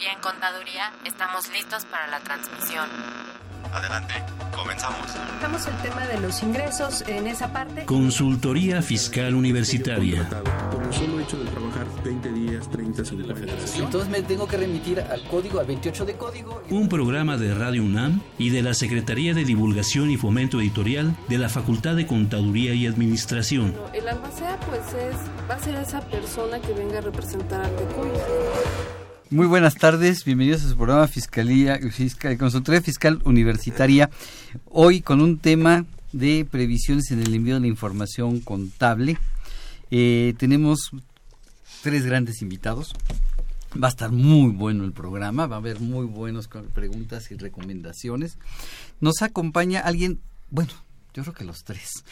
y en Contaduría estamos listos para la transmisión. Adelante, comenzamos. Tocamos el tema de los ingresos en esa parte. Consultoría Fiscal Universitaria. Por el solo hecho de trabajar 20 días, 30 sin la federación. Entonces me tengo que remitir al código, al 28 de código. Un programa de Radio UNAM y de la Secretaría de Divulgación y Fomento Editorial de la Facultad de Contaduría y Administración. El albacea pues es, va a ser esa persona que venga a representar al TECUY. Muy buenas tardes, bienvenidos a su programa Fiscalía, Fiscal, Consultoría Fiscal Universitaria. Hoy con un tema de previsiones en el envío de la información contable. Eh, tenemos tres grandes invitados. Va a estar muy bueno el programa, va a haber muy buenas preguntas y recomendaciones. Nos acompaña alguien, bueno, yo creo que los tres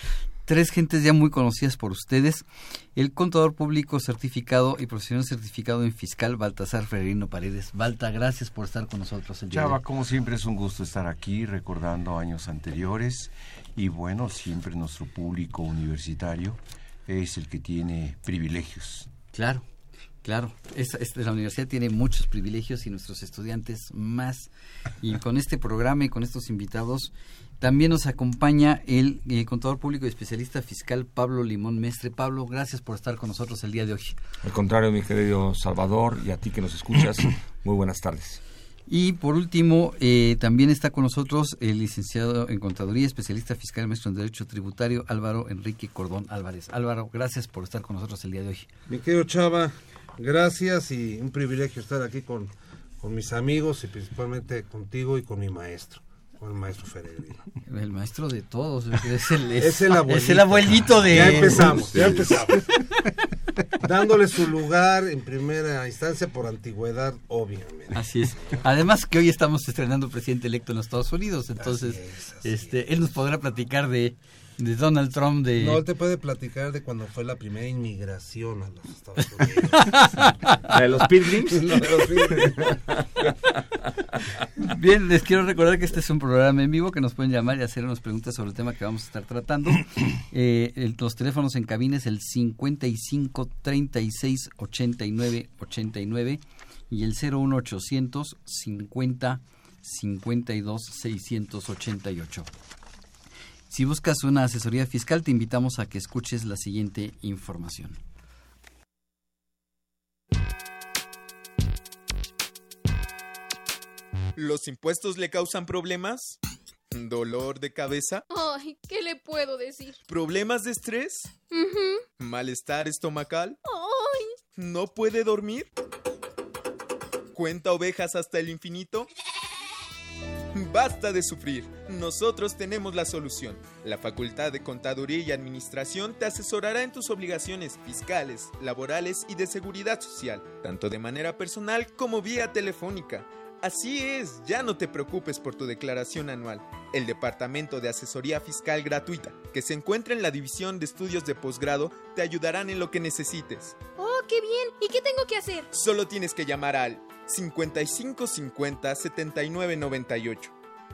tres gentes ya muy conocidas por ustedes. El contador público certificado y profesional certificado en fiscal, Baltasar Ferrino Paredes. Balta, gracias por estar con nosotros. El Chava, como siempre es un gusto estar aquí recordando años anteriores y bueno, siempre nuestro público universitario es el que tiene privilegios. Claro, Claro, esta, la universidad tiene muchos privilegios y nuestros estudiantes más. Y con este programa y con estos invitados también nos acompaña el, eh, contador público y especialista fiscal Pablo Limón Mestre. Pablo, gracias por estar con nosotros el día de hoy. Al contrario, mi querido Salvador, y a ti que nos escuchas, muy buenas tardes. Y por último, eh, también está con nosotros el licenciado en Contaduría, especialista fiscal, maestro en Derecho Tributario, Álvaro Enrique Cordón Álvarez. Álvaro, gracias por estar con nosotros el día de hoy. Mi querido Chava, gracias y un privilegio estar aquí con, con mis amigos y principalmente contigo y con mi maestro el maestro Ferreira. El maestro de todos. Es el, es, el, abuelito. es el abuelito de... Ya empezamos, ya empezamos. Dándole su lugar en primera instancia por antigüedad, obviamente. Así es. Además que hoy estamos estrenando presidente electo en los Estados Unidos, entonces este él nos podrá platicar de de Donald Trump de no él te puede platicar de cuando fue la primera inmigración a los Estados Unidos. De los pilgrims no, de los pilgrims. Bien les quiero recordar que este es un programa en vivo que nos pueden llamar y hacer unas preguntas sobre el tema que vamos a estar tratando. Eh, el, los teléfonos en cabina es el 55 36 89 89 y el 01800 50 52 688 si buscas una asesoría fiscal, te invitamos a que escuches la siguiente información. ¿Los impuestos le causan problemas? ¿Dolor de cabeza? Ay, ¿qué le puedo decir? ¿Problemas de estrés? ¿Malestar estomacal? Ay. ¿No puede dormir? ¿Cuenta ovejas hasta el infinito? Basta de sufrir. Nosotros tenemos la solución. La Facultad de Contaduría y Administración te asesorará en tus obligaciones fiscales, laborales y de seguridad social, tanto de manera personal como vía telefónica. Así es, ya no te preocupes por tu declaración anual. El Departamento de Asesoría Fiscal Gratuita, que se encuentra en la División de Estudios de Posgrado, te ayudarán en lo que necesites. ¡Oh, qué bien! ¿Y qué tengo que hacer? Solo tienes que llamar al 5550 7998.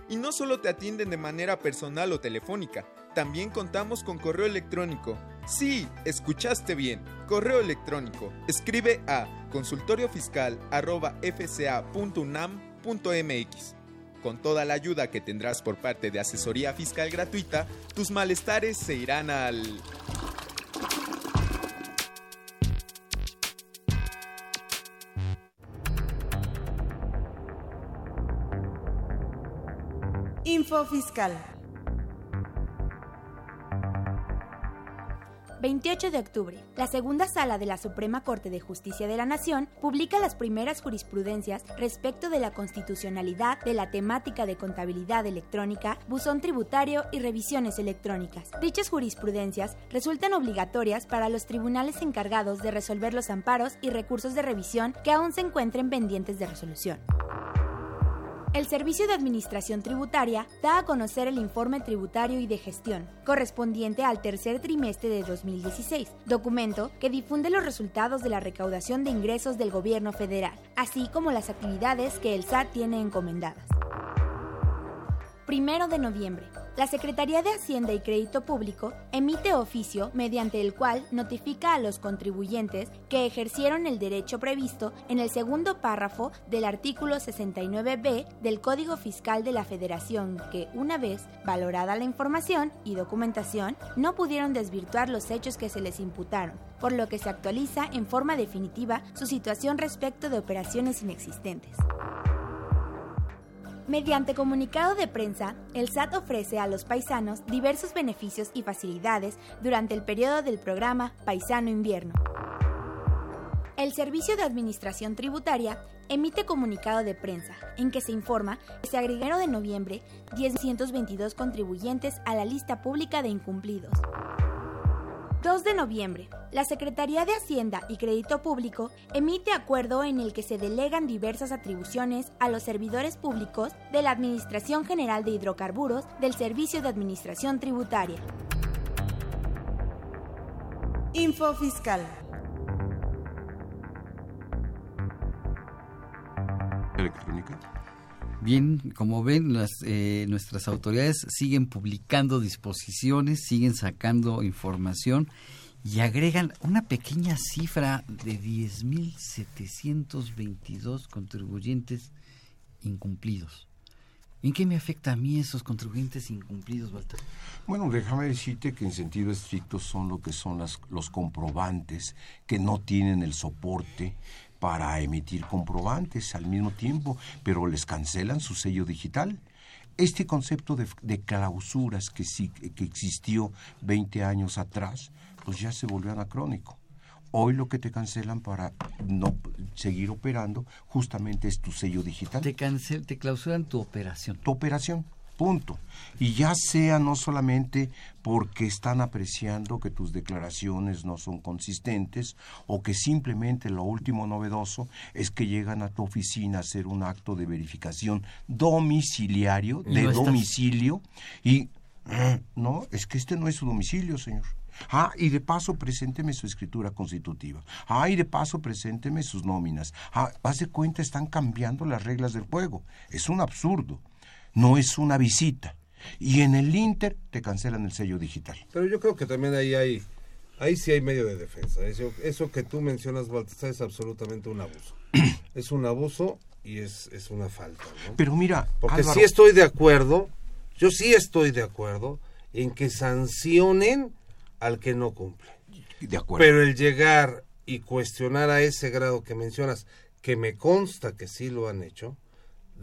Y no solo te atienden de manera personal o telefónica, también contamos con correo electrónico. Sí, escuchaste bien, correo electrónico. Escribe a consultoriofiscal.fca.unam.mx. Con toda la ayuda que tendrás por parte de asesoría fiscal gratuita, tus malestares se irán al... Fiscal. 28 de octubre. La segunda sala de la Suprema Corte de Justicia de la Nación publica las primeras jurisprudencias respecto de la constitucionalidad de la temática de contabilidad electrónica, buzón tributario y revisiones electrónicas. Dichas jurisprudencias resultan obligatorias para los tribunales encargados de resolver los amparos y recursos de revisión que aún se encuentren pendientes de resolución. El Servicio de Administración Tributaria da a conocer el informe tributario y de gestión, correspondiente al tercer trimestre de 2016, documento que difunde los resultados de la recaudación de ingresos del gobierno federal, así como las actividades que el SAT tiene encomendadas. Primero de noviembre. La Secretaría de Hacienda y Crédito Público emite oficio mediante el cual notifica a los contribuyentes que ejercieron el derecho previsto en el segundo párrafo del artículo 69b del Código Fiscal de la Federación que, una vez valorada la información y documentación, no pudieron desvirtuar los hechos que se les imputaron, por lo que se actualiza en forma definitiva su situación respecto de operaciones inexistentes. Mediante comunicado de prensa, el SAT ofrece a los paisanos diversos beneficios y facilidades durante el periodo del programa Paisano Invierno. El Servicio de Administración Tributaria emite comunicado de prensa en que se informa que se agregaron de noviembre 10.222 contribuyentes a la lista pública de incumplidos. 2 de noviembre, la Secretaría de Hacienda y Crédito Público emite acuerdo en el que se delegan diversas atribuciones a los servidores públicos de la Administración General de Hidrocarburos del Servicio de Administración Tributaria. Info Fiscal. Electrónica. Bien, como ven, las, eh, nuestras autoridades siguen publicando disposiciones, siguen sacando información y agregan una pequeña cifra de 10.722 contribuyentes incumplidos. ¿En qué me afecta a mí esos contribuyentes incumplidos, Walter? Bueno, déjame decirte que en sentido estricto son lo que son las, los comprobantes que no tienen el soporte para emitir comprobantes al mismo tiempo, pero les cancelan su sello digital. Este concepto de, de clausuras que, sí, que existió 20 años atrás, pues ya se volvió anacrónico. Hoy lo que te cancelan para no seguir operando justamente es tu sello digital. Te, cancel, te clausuran tu operación. Tu operación, punto. Y ya sea no solamente porque están apreciando que tus declaraciones no son consistentes o que simplemente lo último novedoso es que llegan a tu oficina a hacer un acto de verificación domiciliario, de No domicilio, y no, es que este no es su domicilio, señor. Ah, y de paso presénteme su escritura constitutiva. Ah, y de paso presénteme sus nóminas. Ah, haz de cuenta, están cambiando las reglas del juego. Es un absurdo. No es una visita. Y en el Inter te cancelan el sello digital. Pero yo creo que también ahí hay, ahí sí hay medio de defensa. Eso, eso que tú mencionas, Baltasar, es absolutamente un abuso. es un abuso y es, es una falta. ¿no? Pero mira, Porque Álvaro- sí estoy de acuerdo, yo sí estoy de acuerdo en que sancionen al que no cumple. De acuerdo. Pero el llegar y cuestionar a ese grado que mencionas, que me consta que sí lo han hecho,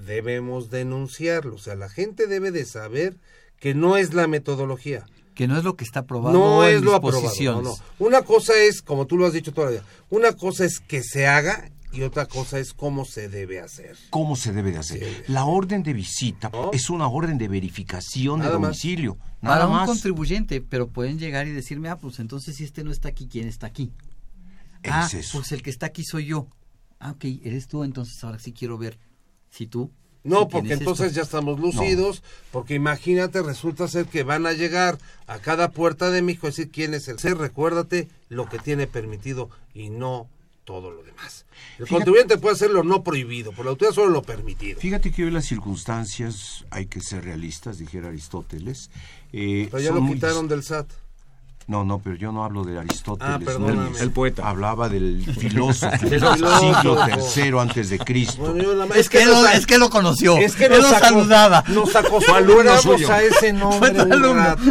debemos denunciarlo. O sea, la gente debe de saber que no es la metodología. Que no es lo que está aprobado No en es lo aprobado. no, no. Una cosa es, como tú lo has dicho todavía, una cosa es que se haga y otra cosa es cómo se debe hacer. ¿Cómo se debe de hacer? La orden de visita es una orden de verificación de Nada más. domicilio. Nada Para un más. contribuyente, pero pueden llegar y decirme, ah, pues entonces si este no está aquí, ¿quién está aquí? ah, eso. pues el que está aquí soy yo. Ah, ok, eres tú, entonces ahora sí quiero ver si tú... No, porque entonces esto. ya estamos lucidos, porque imagínate, resulta ser que van a llegar a cada puerta de México a decir quién es el ser, recuérdate lo que tiene permitido y no todo lo demás. El Fíjate- contribuyente puede hacer lo no prohibido, por la autoridad solo lo permitido. Fíjate que hoy las circunstancias hay que ser realistas, dijera Aristóteles. eh, Pero ya son lo quitaron del SAT. No, no, pero yo no hablo de Aristóteles. Ah, no, perdóname. el, El poeta. Hablaba del filósofo El del siglo tercero antes de Cristo. Bueno, yo la- Es que, nos lo, es que lo conoció. Es que nos lo saludaba. Nos acostumbramos a ese nombre Fue tu un alumno. rato.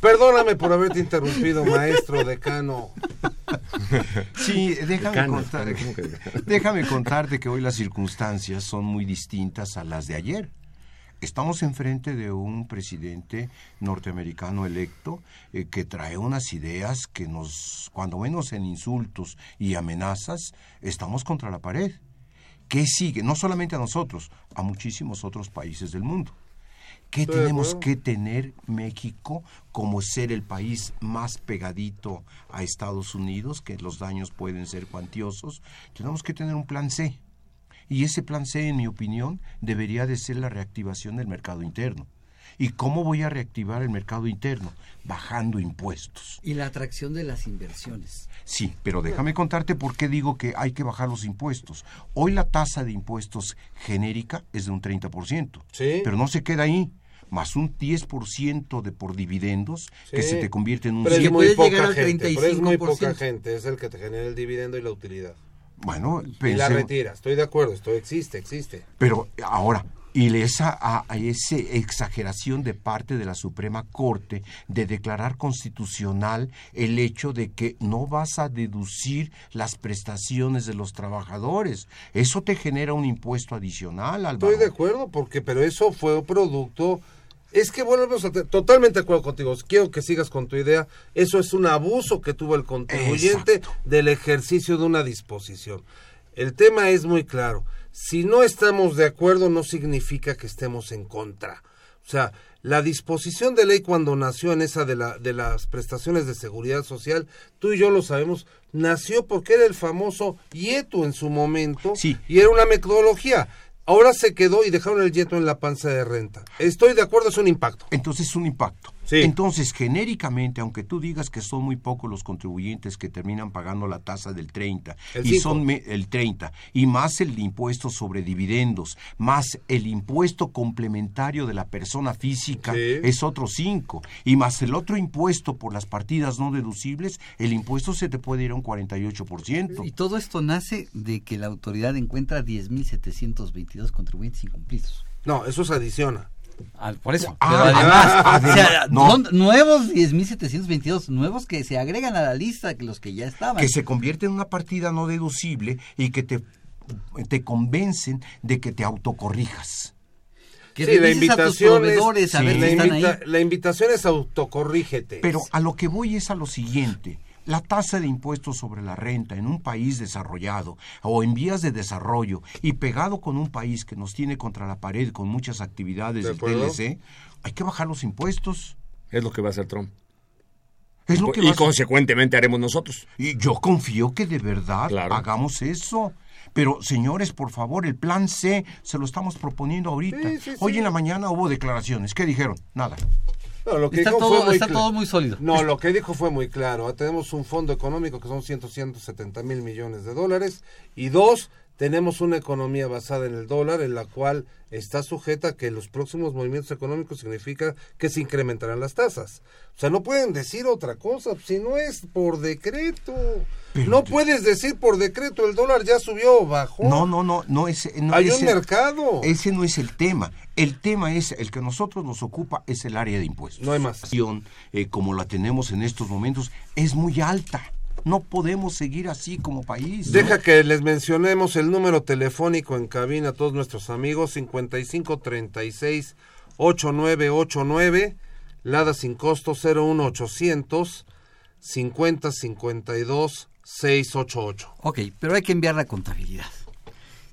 Perdóname por haberte interrumpido, maestro, decano. Sí, déjame, Decano, contar, déjame contarte que hoy las circunstancias son muy distintas a las de ayer. Estamos enfrente de un presidente norteamericano electo eh, que trae unas ideas que nos, cuando menos en insultos y amenazas, estamos contra la pared. ¿Qué sigue? No solamente a nosotros, a muchísimos otros países del mundo. ¿Qué Estoy tenemos que tener México como ser el país más pegadito a Estados Unidos, que los daños pueden ser cuantiosos? Tenemos que tener un plan C. Y ese plan C, en mi opinión, debería de ser la reactivación del mercado interno. ¿Y cómo voy a reactivar el mercado interno? Bajando impuestos. Y la atracción de las inversiones. Sí, pero déjame contarte por qué digo que hay que bajar los impuestos. Hoy la tasa de impuestos genérica es de un 30%, Sí. pero no se queda ahí, más un 10% de por dividendos que se te convierte en un Pero es 100. muy puede llegar poca al gente, pero es muy poca 35%. gente, es el que te genera el dividendo y la utilidad. Bueno, Y la retira, estoy de acuerdo, esto existe, existe. Pero ahora, y esa, a, a esa exageración de parte de la Suprema Corte de declarar constitucional el hecho de que no vas a deducir las prestaciones de los trabajadores. Eso te genera un impuesto adicional, Álvaro. Estoy de acuerdo, porque, pero eso fue producto. Es que volvemos a. te- Totalmente de acuerdo contigo. Quiero que sigas con tu idea. Eso es un abuso que tuvo el contribuyente del ejercicio de una disposición. El tema es muy claro. Si no estamos de acuerdo, no significa que estemos en contra. O sea, la disposición de ley cuando nació en esa de, la, de las prestaciones de seguridad social, tú y yo lo sabemos, nació porque era el famoso YETU en su momento y era una metodología. Ahora se quedó y dejaron el YETU en la panza de renta. Estoy de acuerdo, es un impacto. Entonces es un impacto. Sí. Entonces, genéricamente, aunque tú digas que son muy pocos los contribuyentes que terminan pagando la tasa del 30, El y cinco. son me- el 30, y más el impuesto sobre dividendos, más el impuesto complementario de la persona física, Sí. es otro 5, y más el otro impuesto por las partidas no deducibles, el impuesto se te puede ir a un 48%. Y todo esto nace de que la autoridad encuentra 10.722 contribuyentes incumplidos. No, eso se adiciona. Ah, por eso. Ah, además, además, o sea, no. son nuevos 10.722, nuevos que se agregan a la lista que los que ya estaban. que se convierte en una partida no deducible y que te, te convencen de que te autocorrijas. Que Sí, la revises a tus invitación es- proveedores a ver la, si están invita- ahí. la invitación es autocorrígete. Pero a lo que voy es a lo siguiente. La tasa de impuestos sobre la renta en un país desarrollado o en vías de desarrollo y pegado con un país que nos tiene contra la pared con muchas actividades ¿De del? TLC, hay que bajar los impuestos. Es lo que va a hacer Trump. Es y, lo que y consecuentemente haremos nosotros. Y yo confío que de verdad Claro. hagamos eso. Pero, señores, por favor, el plan C se lo estamos proponiendo ahorita. Sí, sí, Hoy sí. en la mañana hubo declaraciones. ¿Qué dijeron? Nada. No, lo que Está dijo todo- fue muy está cla- todo muy sólido. No, lo que dijo fue muy claro. Tenemos un fondo económico que son 100, 170 mil millones de dólares. Y dos, tenemos una economía basada en el dólar en la cual está sujeta a que los próximos movimientos económicos significa que se incrementarán las tasas. O sea, no pueden decir otra cosa si no es por decreto. no puedes decir por decreto el dólar ya subió o bajó. No, no, no, no es. No Hay es un mercado. Ese no es el tema. El tema es, el que a nosotros nos ocupa es el área de impuestos. No hay más. Eh, como la tenemos en estos momentos, es muy alta. No podemos seguir así como país. ¿no? Deja que les mencionemos el número telefónico en cabina a todos nuestros amigos 5536 8989 Lada sin costo 01800 50 52 688. Ok, pero hay que enviar la contabilidad.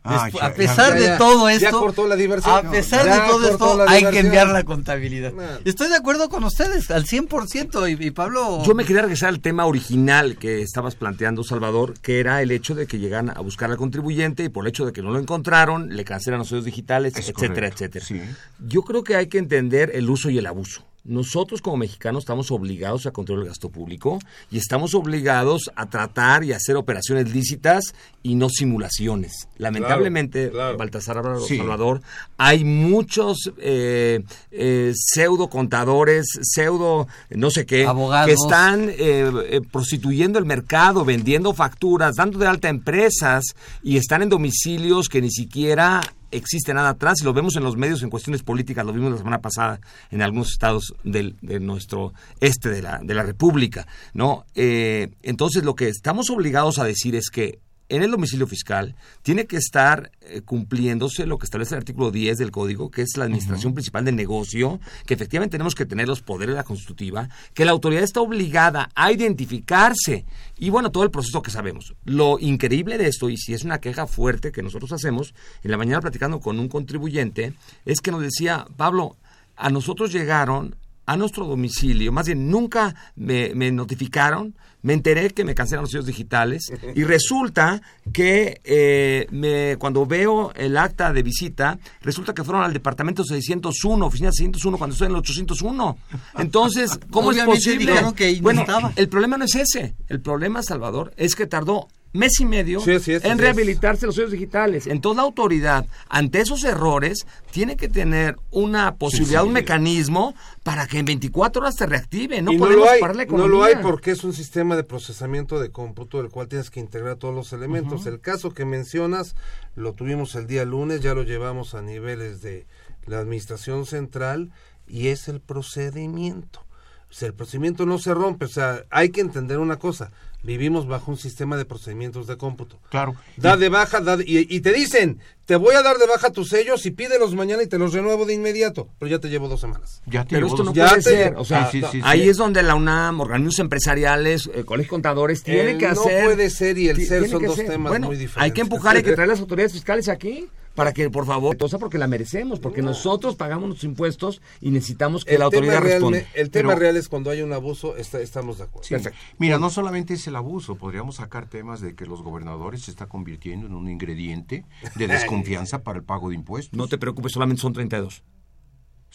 Ah, ya, a pesar ya, de ya. todo Ya esto, cortó la diversión. a pesar de todo esto, hay que enviar la contabilidad. Man. Estoy de acuerdo con ustedes al 100% y, y Pablo... Yo me quería regresar al tema original que estabas planteando, Salvador, que era el hecho de que llegan a buscar al contribuyente y por el hecho de que no lo encontraron, le cancelan los sellos digitales, Es etcétera, correcto, etcétera. sí. Yo creo que hay que entender el uso y el abuso. Nosotros como mexicanos estamos obligados a controlar el gasto público y estamos obligados a tratar y hacer operaciones lícitas y no simulaciones. Lamentablemente, claro. Baltasar Álvaro Sí. Salvador, hay muchos eh, eh, pseudo contadores, pseudo no sé qué, Abogados. que están eh, eh, prostituyendo el mercado, vendiendo facturas, dando de alta empresas y están en domicilios que ni siquiera existe nada atrás y lo vemos en los medios en cuestiones políticas, lo vimos la semana pasada en algunos estados del, de nuestro este de la, de la República, ¿no? Eh, entonces lo que estamos obligados a decir es que en el domicilio fiscal tiene que estar eh, cumpliéndose lo que establece el artículo 10 del código, que es la administración principal del negocio, que efectivamente tenemos que tener los poderes de la constitutiva, que la autoridad está obligada a identificarse y bueno, todo el proceso que sabemos. Lo increíble de esto, y si es una queja fuerte que nosotros hacemos, en la mañana platicando con un contribuyente, es que nos decía, Pablo, a nosotros llegaron a nuestro domicilio, más bien nunca me, me notificaron, me enteré que me cancelan los sellos digitales y resulta que eh, me, cuando veo el acta de visita, resulta que fueron al departamento 601, oficina 601, cuando estoy en el 801. Entonces, ¿cómo es Obviamente posible? dijeron que bueno, el problema no es ese. El problema, Salvador, es que tardó mes y medio Sí, en rehabilitarse los sellos digitales. Entonces la autoridad, ante esos errores, tiene que tener una posibilidad, un mecanismo para que en 24 horas se reactive. No y no podemos lo hay, parar la no lo hay porque es un sistema de procesamiento de cómputo del cual tienes que integrar todos los elementos. El caso que mencionas lo tuvimos el día lunes, ya lo llevamos a niveles de la administración central y es el procedimiento. Sea, el procedimiento no se rompe, o sea, hay que entender una cosa, vivimos bajo un sistema de procedimientos de cómputo. Claro. Da de baja, da de- y, y te dicen, te voy a dar de baja tus sellos y pídelos mañana y te los renuevo de inmediato, pero ya te llevo dos semanas. Ya te Pero esto no Ya puede te- ser. O sea, Sí, sí, sí, ahí sí. es donde la UNAM, organismos empresariales, eh, colegios contadores, tienen El que no hacer. puede ser y el ser tiene son dos ser. temas Bueno, muy Hay diferentes. que empujar, hay que traer las autoridades fiscales aquí para que, por favor, cosa porque la merecemos, porque nosotros pagamos los impuestos y necesitamos que el la autoridad responda. el tema Pero- real es cuando hay un abuso, está- estamos de acuerdo. Sí. Mira, no solamente es el abuso, podríamos sacar temas de que los gobernadores se está convirtiendo en un ingrediente de desconfianza para el pago de impuestos. No te preocupes, solamente son 32.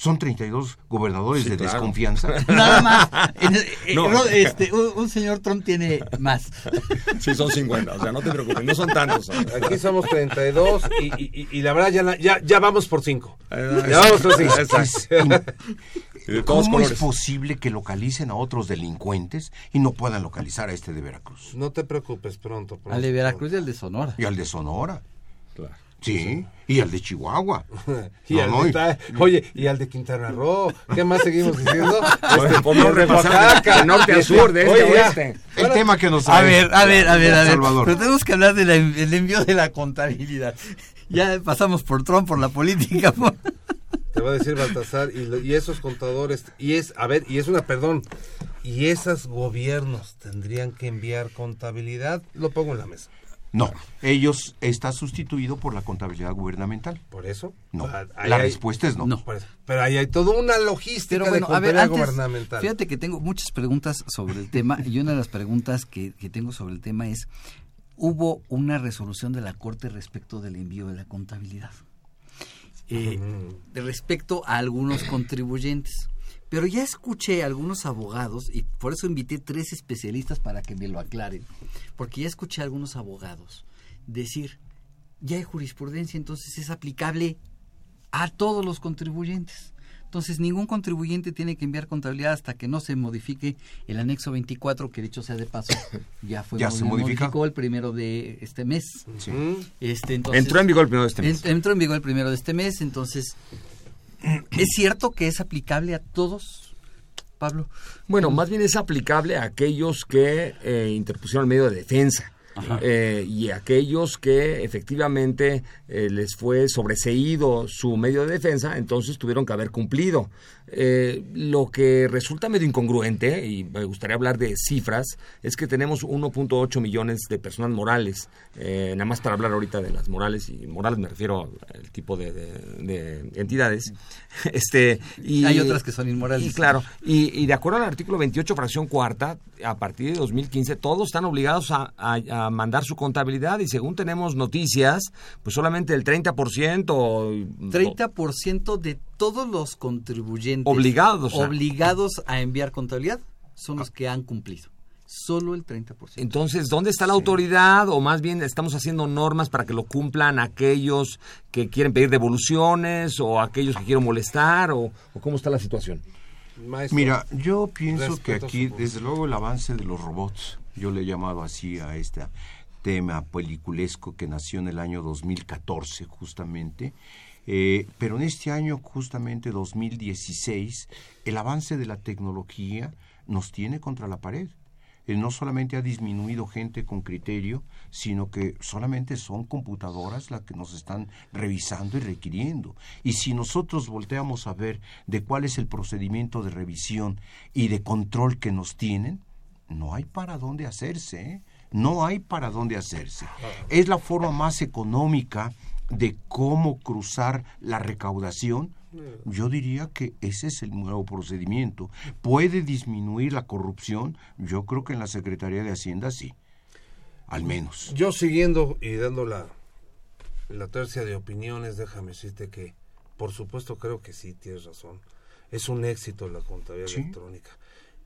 Son 32 gobernadores Sí, de claro. desconfianza. Nada más. En- eh, No. no, este, un, un señor Trump tiene más. Sí, son 50, o sea, no te preocupes, no son tantos. Aquí somos 32 y, y, y- y la verdad ya, la- ya, ya vamos por 5. Eh, Ya vamos por 5. Exacto. De todos ¿Cómo es posible que localicen a otros delincuentes y no puedan localizar a este de Veracruz? No te preocupes pronto. pronto Al de Veracruz y al de Sonora. Y al de Sonora. Claro. Sí, y al de Chihuahua. Y No, al no, de y- oye, y al de Quintana Roo. ¿Qué más seguimos diciendo? Al de Oaxaca. de norte a sur, de este Oye, a ya. oeste. El tema que nos A ver, a ver, a ver, a ver. Salvador. Pero tenemos que hablar del envío de la contabilidad. Ya pasamos por Trump, por la política. por- Te va a decir Baltasar, y, lo- y esos contadores, y es, a ver, y es una, perdón, y esos gobiernos tendrían que enviar contabilidad, lo pongo en la mesa. No, ellos está sustituido por la contabilidad gubernamental. ¿Por eso? No, Ah, la hay- respuesta es no. No. Por eso. Pero ahí hay toda una logística Pero de bueno, a ver, antes, gubernamental. fíjate que tengo muchas preguntas sobre el tema y una de las preguntas que, que tengo sobre el tema es, hubo una resolución de la Corte respecto del envío de la contabilidad, eh, Mm. de respecto a algunos contribuyentes. Pero ya escuché a algunos abogados, y por eso invité tres especialistas para que me lo aclaren, porque ya escuché a algunos abogados decir, ya hay jurisprudencia, entonces es aplicable a todos los contribuyentes. Entonces, ningún contribuyente tiene que enviar contabilidad hasta que no se modifique el anexo 24, que dicho sea de paso, ya fue Ya se modificó el primero de este mes. Sí. Este, entonces, Entró en vigor el primero de este mes. en- entró en vigor el primero de este mes, entonces, ¿es cierto que es aplicable a todos, Pablo? Bueno, más bien es aplicable a aquellos que eh, interpusieron el medio de defensa. eh, y aquellos que efectivamente eh, les fue sobreseído su medio de defensa, entonces tuvieron que haber cumplido. Eh, lo que resulta medio incongruente, y me gustaría hablar de cifras, es que tenemos 1.8 millones de personas morales, eh, nada más para hablar ahorita de las morales, y morales me refiero al tipo de, de- de entidades. este y, Hay otras que son inmorales. y claro, y, y de acuerdo al artículo 28, fracción cuarta, a partir de 2015, todos están obligados a, a- a mandar su contabilidad y según tenemos noticias, pues solamente el 30%... o- 30% de todos los contribuyentes Obligados a- obligados a enviar contabilidad son los que han cumplido. Solo el 30%. Entonces, ¿dónde está la autoridad? O más bien estamos haciendo normas para que lo cumplan aquellos que quieren pedir devoluciones o aquellos que quieren molestar o, o cómo está la situación. Maestro, Mira, yo pienso que aquí, desde luego, el avance de los robots, yo le he llamado así a este tema peliculesco que nació en el año 2014, justamente, eh, pero en este año, justamente 2016, el avance de la tecnología nos tiene contra la pared. Eh, no solamente ha disminuido gente con criterio, sino que solamente son computadoras las que nos están revisando y requiriendo. Y si nosotros volteamos a ver de cuál es el procedimiento de revisión y de control que nos tienen, no hay para dónde hacerse, ¿eh? No hay para dónde hacerse. Es la forma más económica de cómo cruzar la recaudación Yo diría que ese es el nuevo procedimiento. ¿Puede disminuir la corrupción? Yo creo que en la Secretaría de Hacienda sí. Al menos. Yo siguiendo y dando la, la tercia de opiniones, déjame decirte que, por supuesto, creo que sí, tienes razón. Es un éxito la contabilidad Sí. electrónica.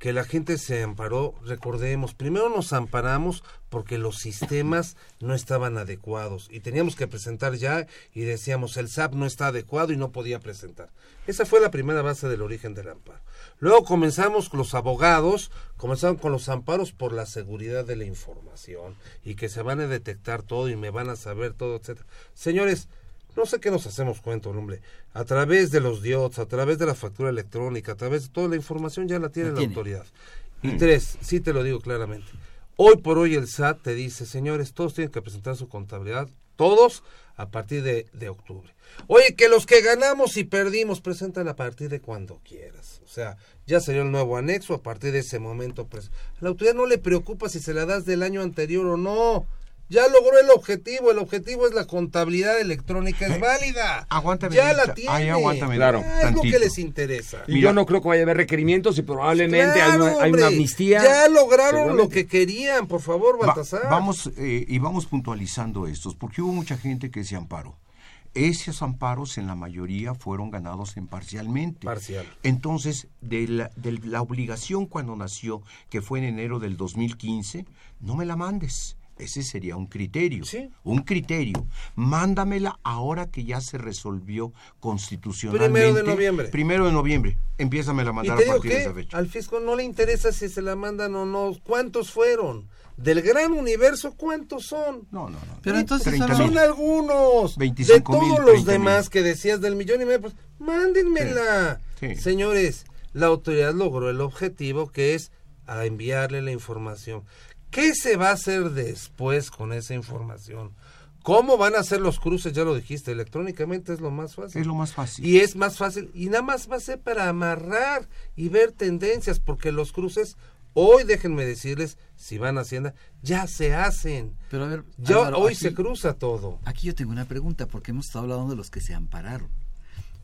Que la gente se amparó, recordemos, primero nos amparamos porque los sistemas no estaban adecuados y teníamos que presentar ya y decíamos el SAP no está adecuado y no podía presentar. Esa fue la primera base del origen del amparo. Luego comenzamos con los abogados, comenzaron con los amparos por la seguridad de la información y que se van a detectar todo y me van a saber todo, etcétera. Señores, no sé qué nos hacemos cuenta, hombre. A través de los diods, a través de la factura electrónica, a través de toda la información ya la tiene La la, tiene. autoridad. Y tres, sí te lo digo claramente. Hoy por hoy el SAT te dice, señores, todos tienen que presentar su contabilidad, todos a partir de, de octubre. Oye, que los que ganamos y perdimos presentan a partir de cuando quieras. O sea, ya sería el nuevo anexo a partir de ese momento. Pues, a la autoridad no le preocupa si se la das del año anterior o no. Ya logró el objetivo. El objetivo es la contabilidad electrónica. Es válida. Aguántame. Ya la ahí, tiene. aguántame. Claro. Ah, es lo que les interesa. Y yo no creo que vaya a haber requerimientos y probablemente hay, una, hay hombre. una amnistía. Ya lograron lo que querían, por favor, Va- Baltasar. vamos eh, y vamos puntualizando estos, porque hubo mucha gente que se amparó. Esos amparos en la mayoría fueron ganados en parcialmente. Parcial. Entonces, de la, de la obligación cuando nació, que fue en enero del 2015, no me la mandes. Ese sería un criterio. Un criterio. Mándamela ahora que ya se resolvió constitucionalmente. Primero de noviembre. Primero de noviembre. Empiézamela a mandar a partir de esa fecha. al fisco no le interesa si se la mandan o no. ¿Cuántos fueron? Del gran universo, ¿cuántos son? No, no, no. Pero entonces 30 ahora- Son algunos. 25 de todos los 30 demás que decías del millón y medio, pues mándenmela. Sí, sí. Señores, la autoridad logró el objetivo que es a enviarle la información. ¿Qué se va a hacer después con esa información? ¿Cómo van a hacer los cruces? Ya lo dijiste, electrónicamente es lo más fácil. Es lo más fácil. Y es más fácil. Y nada más va a ser para amarrar y ver tendencias, porque los cruces, hoy déjenme decirles, si van a Hacienda, ya se hacen. Pero a ver, Ya Álvaro, hoy aquí- se cruza todo. Aquí yo tengo una pregunta, porque hemos estado hablando de los que se ampararon.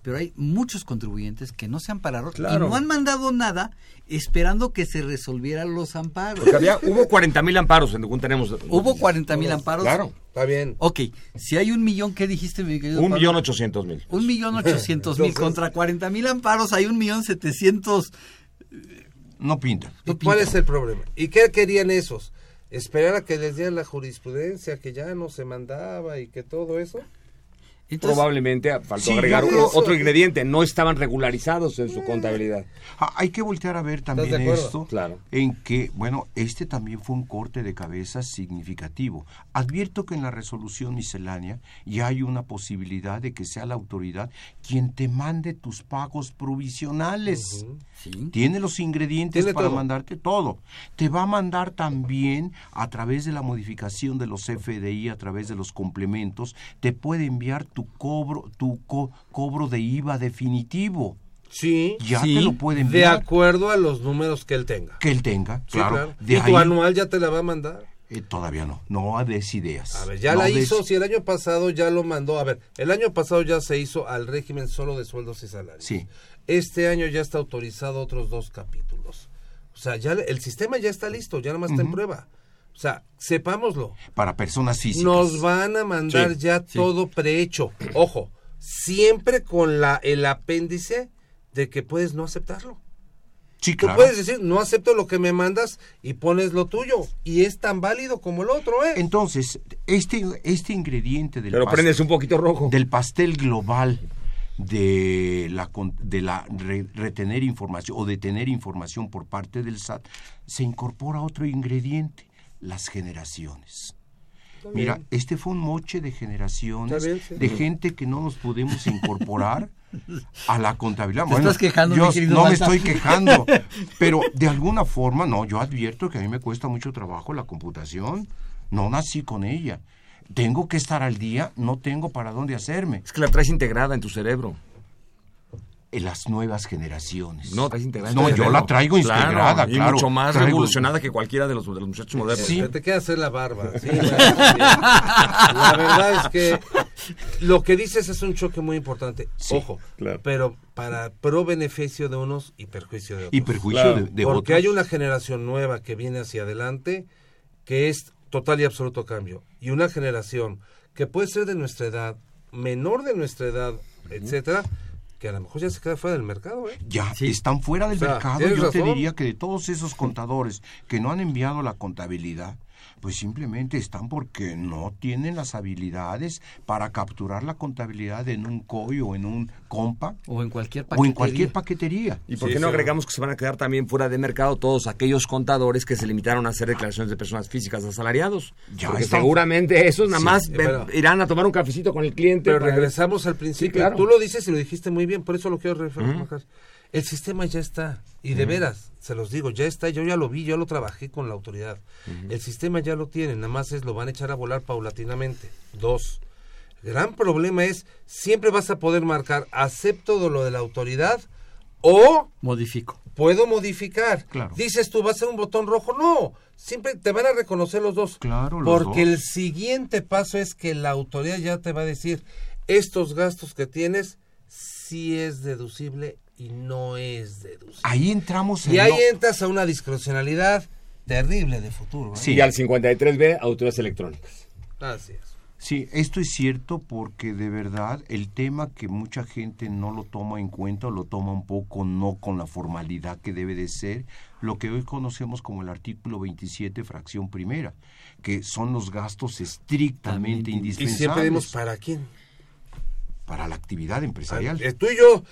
Pero hay muchos contribuyentes que no se ampararon Claro. y no han mandado nada esperando que se resolvieran los amparos. Porque había, hubo 40 mil amparos, según tenemos. Hubo 40 mil amparos. Claro. Está bien. Ok, si hay un millón, ¿qué dijiste, mi querido Un Pablo? millón ochocientos mil. Un millón ochocientos mil contra 40 mil amparos, hay un millón setecientos. No pinta. ¿Y cuál es el problema? ¿Y qué querían esos? ¿Esperar a que les dieran la jurisprudencia, que ya no se mandaba y que todo eso? Entonces- Probablemente faltó Sí, agregar otro ingrediente. No estaban regularizados en su contabilidad. Ah, hay que voltear a ver también esto, Claro. en que, bueno, este también fue un corte de cabeza significativo. Advierto que en la resolución miscelánea ya hay una posibilidad de que sea la autoridad quien te mande tus pagos provisionales. Sí. Tiene los ingredientes Tiene para todo. mandarte todo. Te va a mandar también a través de la modificación de los FDI, a través de los complementos, te puede enviar tu cobro, tu co- cobro de IVA definitivo. Sí. Ya Sí, te lo puede De acuerdo a los números que él tenga. que él tenga, Sí, claro. claro. De ¿Y tu anual ya te la va a mandar? eh, todavía no, no des ideas. A ver, ya No la des- hizo, si el año pasado ya lo mandó. A ver, el año pasado ya se hizo al régimen solo de sueldos y salarios. Sí. Este año ya está autorizado otros dos capítulos. O sea, ya le- el sistema ya está listo, ya nada más está en prueba. O sea, sepámoslo. Para personas físicas. Nos van a mandar Sí, ya todo prehecho. Ojo, siempre con la el apéndice de que puedes no aceptarlo. Sí, Tú puedes decir, no acepto lo que me mandas y pones lo tuyo. Y es tan válido como el otro, ¿eh? Entonces, este, este ingrediente del, Pero pas- prendes un poquito rojo. del pastel global de la, con- de la re- retener información o de tener información por parte del SAT, se incorpora otro ingrediente, las generaciones. Mira, este fue un moche de generaciones, Está bien, sí. de gente que no nos pudimos incorporar a la contabilidad. Te estás quejando, yo mi querido no me estoy quejando, pero de alguna forma, no, yo advierto que a mí me cuesta mucho trabajo la computación, no nací con ella. Tengo que estar al día, no tengo para dónde hacerme. Es que la traes integrada en tu cerebro. En las nuevas generaciones. No, No, yo la traigo Claro, integrada, Y claro. mucho más Traigo- revolucionada que cualquiera de los, de los muchachos modernos. Sí. Te queda hacer la barba. sí, la, la verdad es que lo que dices es un choque muy importante. Ojo, pero para pro beneficio de unos y perjuicio de otros. Y perjuicio de, de Porque otros. hay una generación nueva que viene hacia adelante que es total y absoluto cambio. Y una generación que puede ser de nuestra edad, menor de nuestra edad, etcétera, que a lo mejor ya se queda fuera del mercado, ¿eh? Ya, están fuera del O sea, mercado. Yo te diría que de todos esos contadores que no han enviado la contabilidad, pues simplemente están porque no tienen las habilidades para capturar la contabilidad en un COI o en un compa O en cualquier o paquetería. en cualquier paquetería. ¿Y por qué no agregamos que se van a quedar también fuera de mercado todos aquellos contadores que se limitaron a hacer declaraciones de personas físicas asalariados? Ya Porque seguramente esos nada Sí, más sí, ven- pero- irán a tomar un cafecito con el cliente. Pero regresamos al principio. Sí, claro. Tú lo dices y lo dijiste muy bien, por eso lo quiero referir. Ujú. El sistema ya está. Y de veras, se los digo, ya está. Yo ya lo vi, yo lo trabajé con la autoridad. El sistema ya lo tiene, nada más es lo van a echar a volar paulatinamente. Dos. Gran problema es, siempre vas a poder marcar, acepto lo de la autoridad o Modifico. puedo modificar. Claro. Dices tú, va a ser un botón rojo. No, siempre te van a reconocer los dos. Claro, los Porque dos. el siguiente paso es que la autoridad ya te va a decir, estos gastos que tienes, sí es deducible y no es deducible. Ahí entramos en Y ahí lo- entras a una discrecionalidad terrible de futuro. ¿eh? Sí. Y al 53B, autoridades electrónicas. Así es. Sí, esto es cierto porque de verdad el tema que mucha gente no lo toma en cuenta o lo toma un poco no con la formalidad que debe de ser, lo que hoy conocemos como el artículo 27, fracción primera, que son los gastos estrictamente Y indispensables siempre dimos para quién. Para la actividad empresarial. Eh, Tú y yo,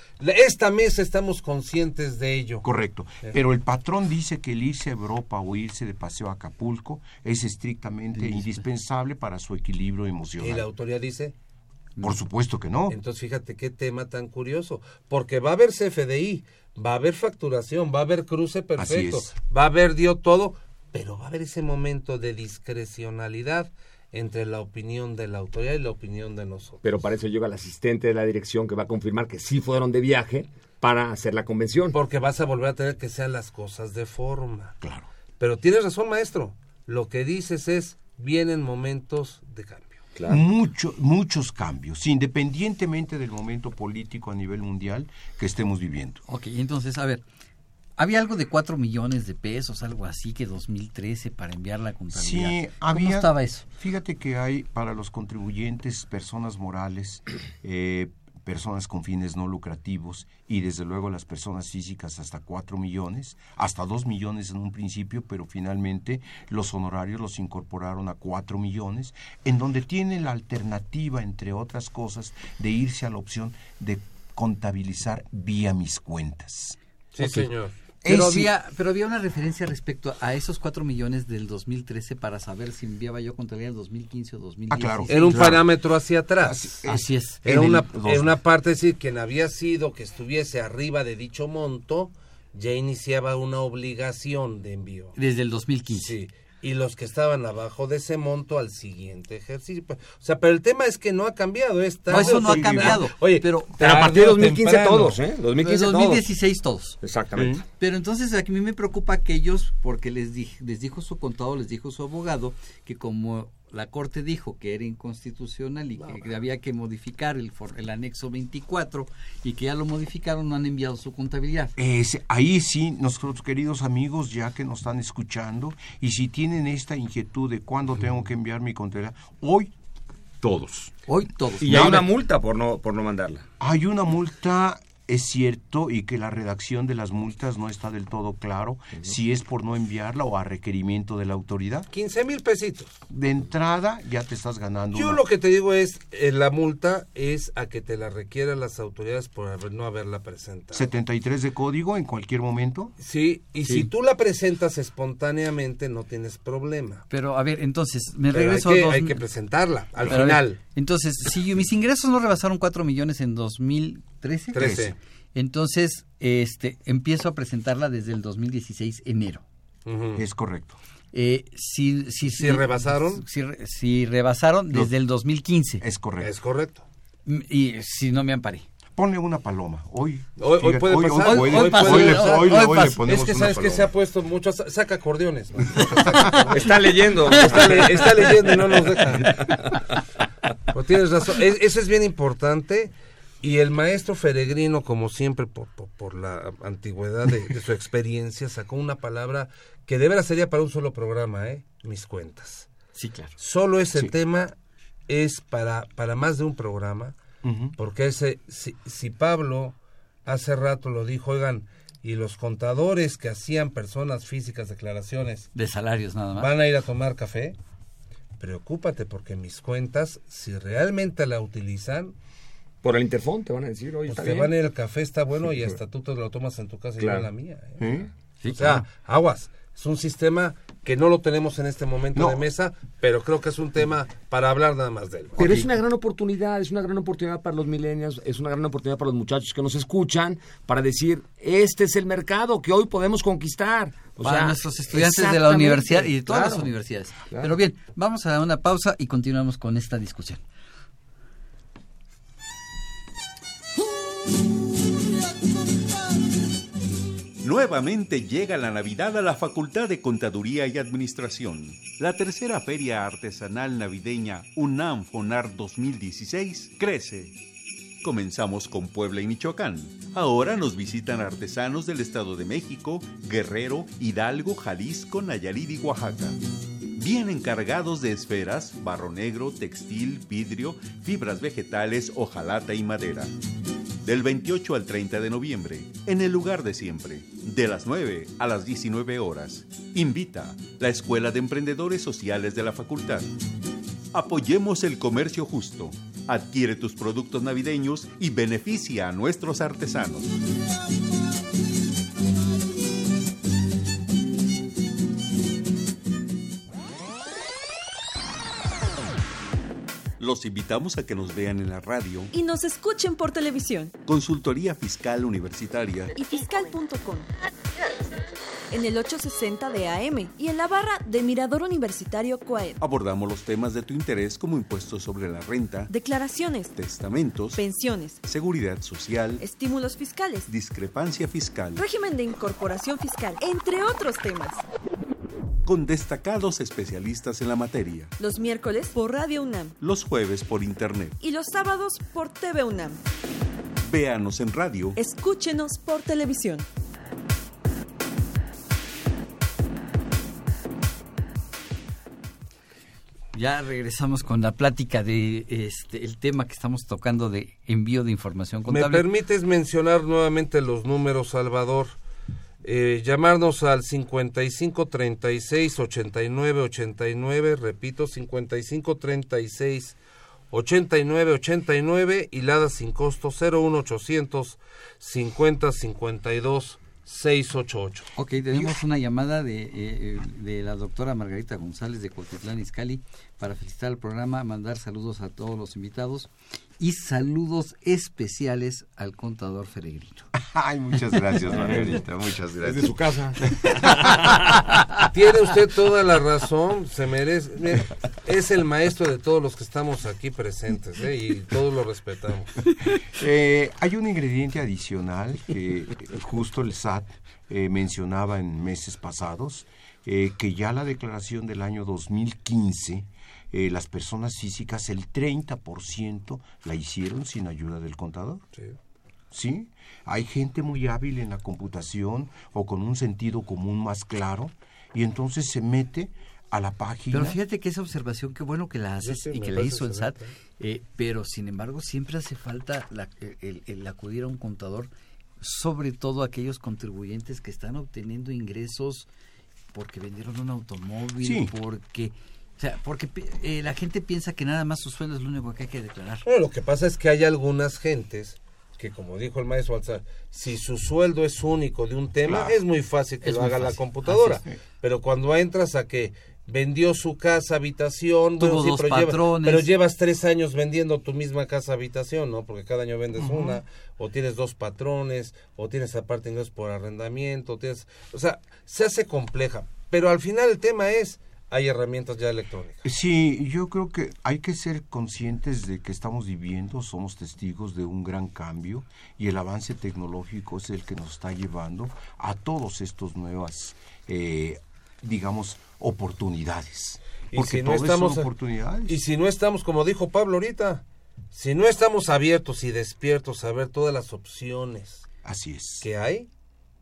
esta mesa estamos conscientes de ello. Correcto. Pero el patrón dice que el irse a Europa o irse de paseo a Acapulco es estrictamente indispensable para su equilibrio Y emocional. la autoridad dice, Por supuesto que no. Entonces, fíjate qué tema tan curioso, porque va a haber CFDI, va a haber facturación, va a haber cruce perfecto, es. va a haber dio todo, pero va a haber ese momento de discrecionalidad entre la opinión de la autoridad y la opinión de nosotros. Pero para eso llega el asistente de la dirección que va a confirmar que sí fueron de viaje para hacer la convención. Porque vas a volver a tener que sean las cosas de forma. Claro. Pero tienes razón, maestro. Lo que dices es, vienen momentos de cambio. Mucho- muchos cambios, independientemente del momento político a nivel mundial que estemos viviendo. Ok, entonces, a ver, había algo de 4 millones de pesos, algo así, que 2013 para enviar la contabilidad. Sí, ¿Cómo había. estaba eso? Fíjate que hay para los contribuyentes personas morales, eh, personas con fines no lucrativos y desde luego las personas físicas hasta 4 millones, hasta 2 millones en un principio, pero finalmente los honorarios los incorporaron a 4 millones, en donde tiene la alternativa, entre otras cosas, de irse a la opción de contabilizar vía mis cuentas. Sí, Ok. señor. Pero había, pero había una referencia respecto a esos 4 millones del 2013 para saber si enviaba yo contabilidad del 2015 o 2016. claro. Era un parámetro hacia atrás. Así es. Era una, era una parte, es decir, quien había sido que estuviese arriba de dicho monto, ya iniciaba una obligación de envío. Desde el 2015. Sí. Y los que estaban abajo de ese monto al siguiente ejercicio. O sea, pero el tema es que no ha cambiado. Es No, eso no ha cambiado. Oye, pero, Pero a partir de o 2015 temprano. todos, ¿eh? 2015 todos. 2016 todos. Exactamente. Pero entonces a mí me preocupa aquellos, porque les, di- les dijo su contador, les dijo su abogado, que como la Corte dijo que era inconstitucional y que había que modificar el, for- el anexo 24 y que ya lo modificaron, no han enviado su contabilidad. Es- ahí sí, nuestros queridos amigos, ya que nos están escuchando, y si tienen esta inquietud de cuándo tengo que enviar mi contabilidad, hoy todos. Hoy todos. Y hay una multa por no, por no mandarla. Hay una multa, es cierto, y que la redacción de las multas no está del todo claro si es por no enviarla o a requerimiento de la autoridad. 15 mil pesitos. De entrada ya te estás ganando. Yo una- lo que te digo es, eh, la multa es a que te la requieran las autoridades por haber- no haberla presentado. 73 de código en cualquier momento. Sí, y Sí. si tú la presentas espontáneamente no tienes problema. Pero a ver, entonces, me Pero regreso hay que, a dos- hay que presentarla al Pero a ver, final. entonces, si yo- mis ingresos no rebasaron 4 millones en 2013, Trece. Entonces este empiezo a presentarla desde el 2016 enero. Ujú. Es correcto. Eh, si, si, ¿Si rebasaron? Si, re- si rebasaron desde el 2015. Es correcto. Es correcto. Mm, Y si no me amparé. Ponle una paloma. Hoy, Hoy, fíjate, puede hoy- pasar. hoy puede- Hoy hoy le- hoy- hoy le- hoy hoy le pasa. ponemos Es que sabes que se ha puesto mucho. Saca acordeones. ¿no? Está leyendo. Está, le- está leyendo y no nos deja. Pero tienes razón. Es- eso es bien importante. Y el maestro Feregrino, como siempre, por, por, por la antigüedad de, de su experiencia, sacó una palabra que de veras sería para un solo programa, ¿eh? Mis cuentas. Sí, claro. Solo ese Sí. tema es para, para más de un programa, porque ese, si, si Pablo hace rato lo dijo, oigan, y los contadores que hacían personas físicas declaraciones De salarios nada más. van a ir a tomar café, preocúpate porque mis cuentas, si realmente la utilizan, Por el interfón te van a decir, oye, pues está te bien. van a ir al café, está bueno, y hasta tú te lo tomas en tu casa y yo en la mía. ¿eh? Sí, o sea, aguas. Es un sistema que no lo tenemos en este momento No. de mesa, pero creo que es un tema para hablar nada más de él. Pero es una gran oportunidad, es una gran oportunidad para los millennials, es una gran oportunidad para los muchachos que nos escuchan para decir, este es el mercado que hoy podemos conquistar. O para sea, nuestros estudiantes de la universidad y de todas claro, las universidades. claro. Pero bien, vamos a dar una pausa y continuamos con esta discusión. Nuevamente llega la Navidad a la Facultad de Contaduría y Administración. La tercera feria artesanal navideña UNAM FONAR 2016 crece. Comenzamos con Puebla y Michoacán. Ahora nos visitan artesanos del Estado de México, Guerrero, Hidalgo, Jalisco, Nayarit y Oaxaca. Vienen cargados de esferas, barro negro, textil, vidrio, fibras vegetales, hojalata y madera. Del 28 al 30 de noviembre, en el lugar de siempre, de las 9 a las 19 horas. Invita la Escuela de Emprendedores Sociales de la Facultad. Apoyemos el comercio justo. Adquiere tus productos navideños y beneficia a nuestros artesanos. Los invitamos a que nos vean en la radio, Y nos escuchen por televisión. Consultoría Fiscal Universitaria. Y fiscal.com. En el 860 de AM y en la barra de Mirador Universitario Coaed. Abordamos los temas de tu interés como impuestos sobre la renta, Declaraciones, testamentos, pensiones, seguridad social, estímulos fiscales, discrepancia fiscal, régimen de incorporación fiscal, entre otros temas. Con destacados especialistas en la materia. Los miércoles por Radio UNAM Los jueves por internet. y los sábados por TV UNAM. Véanos en radio. Escúchenos por televisión. Ya regresamos con la plática de este el tema que estamos tocando de envío de información ¿Me contable. permites mencionar nuevamente los números, Salvador? Eh, llamarnos al 55 36 89 89, repito, 55 36 89 89 y Lada sin costo 01 800 50 52 688. Ok, tenemos una llamada de, eh, eh, de la doctora Margarita González de Cotitlán Izcalli para felicitar el programa, mandar saludos a todos los invitados y saludos especiales al contador Feregrino. Ay, muchas gracias, Margarita, muchas gracias. Desde su casa. Tiene usted toda la razón, se merece. es el maestro de todos los que estamos aquí presentes ¿eh? y todos lo respetamos. Eh, hay un ingrediente adicional que justo el SAT eh, mencionaba en meses pasados, eh, que ya la declaración del año 2015, eh, las personas físicas, el 30% la hicieron sin ayuda del contador. ¿Sí? Hay gente muy hábil en la computación o con un sentido común más claro y entonces se mete a la página. Pero fíjate que esa observación, qué bueno que la haces Sí, sí, y que la hizo el SAT, eh, pero sin embargo siempre hace falta la- el, el acudir a un contador, sobre todo aquellos contribuyentes que están obteniendo ingresos porque vendieron un automóvil, Sí. porque... O sea, porque eh, la gente piensa que nada más su sueldo es lo único que hay que declarar. Bueno, lo que pasa es que hay algunas gentes que, como dijo el maestro Alzar, si su sueldo es único de un tema, Claro. es muy fácil que Es lo haga la computadora. Pero cuando entras a que vendió su casa, habitación, Tuvo bueno, sí, dos pero, lleva- patrones. pero llevas tres años vendiendo tu misma casa, habitación, ¿no? Porque cada año vendes una, o tienes dos patrones, o tienes aparte ingresos por arrendamiento, tienes, o sea, se hace compleja. Pero al final el tema es, hay herramientas ya electrónicas. Sí, yo creo que hay que ser conscientes de que estamos viviendo, somos testigos de un gran cambio y el avance tecnológico es el que nos está llevando a todos estos nuevas, eh, digamos, oportunidades. Porque si no estamos son oportunidades. y si no estamos como dijo Pablo ahorita si no estamos abiertos y despiertos a ver todas las opciones así es que hay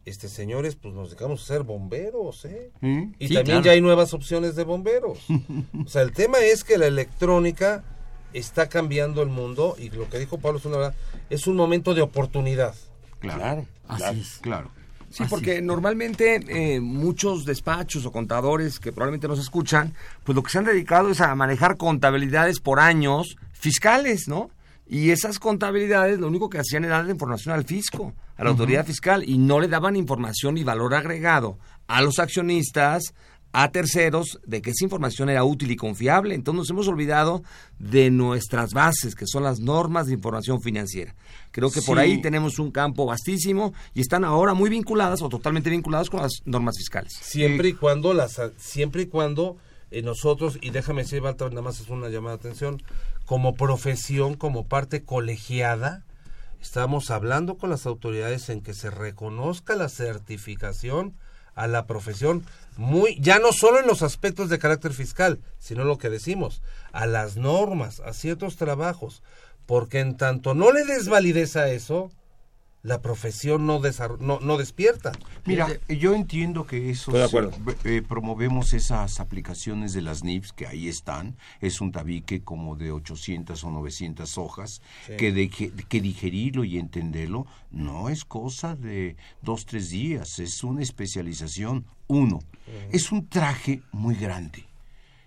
este señores pues nos dejamos ser bomberos ¿eh? ¿Mm? y Sí, también claro. ya hay nuevas opciones de bomberos o sea el tema es que la electrónica está cambiando el mundo y lo que dijo Pablo es una verdad es un momento de oportunidad Claro, Así claro. Sí, porque normalmente eh, muchos despachos o contadores que probablemente nos escuchan, pues lo que se han dedicado es a manejar contabilidades por años fiscales, ¿no? Y esas contabilidades lo único que hacían era dar información al fisco, a la autoridad fiscal, y no le daban información y valor agregado a los accionistas, a terceros, de que esa información era útil y confiable. Entonces nos hemos olvidado de nuestras bases, que son las normas de información financiera. Creo que por ahí tenemos un campo vastísimo y están ahora muy vinculadas o totalmente vinculadas con las normas fiscales. siempre y cuando las siempre y cuando eh, nosotros y déjame decir Walter nada más es una llamada de atención como profesión como parte colegiada estamos hablando con las autoridades en que se reconozca la certificación a la profesión muy ya no solo en los aspectos de carácter fiscal sino lo que decimos a las normas a ciertos trabajos porque en tanto no le des validez a eso la profesión no, desar- no, no despierta. Mira, yo entiendo que eso Estoy de acuerdo. eh, promovemos esas aplicaciones de las NIPS que ahí están. Es un tabique como de 800 o 900 hojas Sí. que, de, que, que digerirlo y entenderlo no es cosa de dos, tres días. Es una especialización. Uno, es un traje muy grande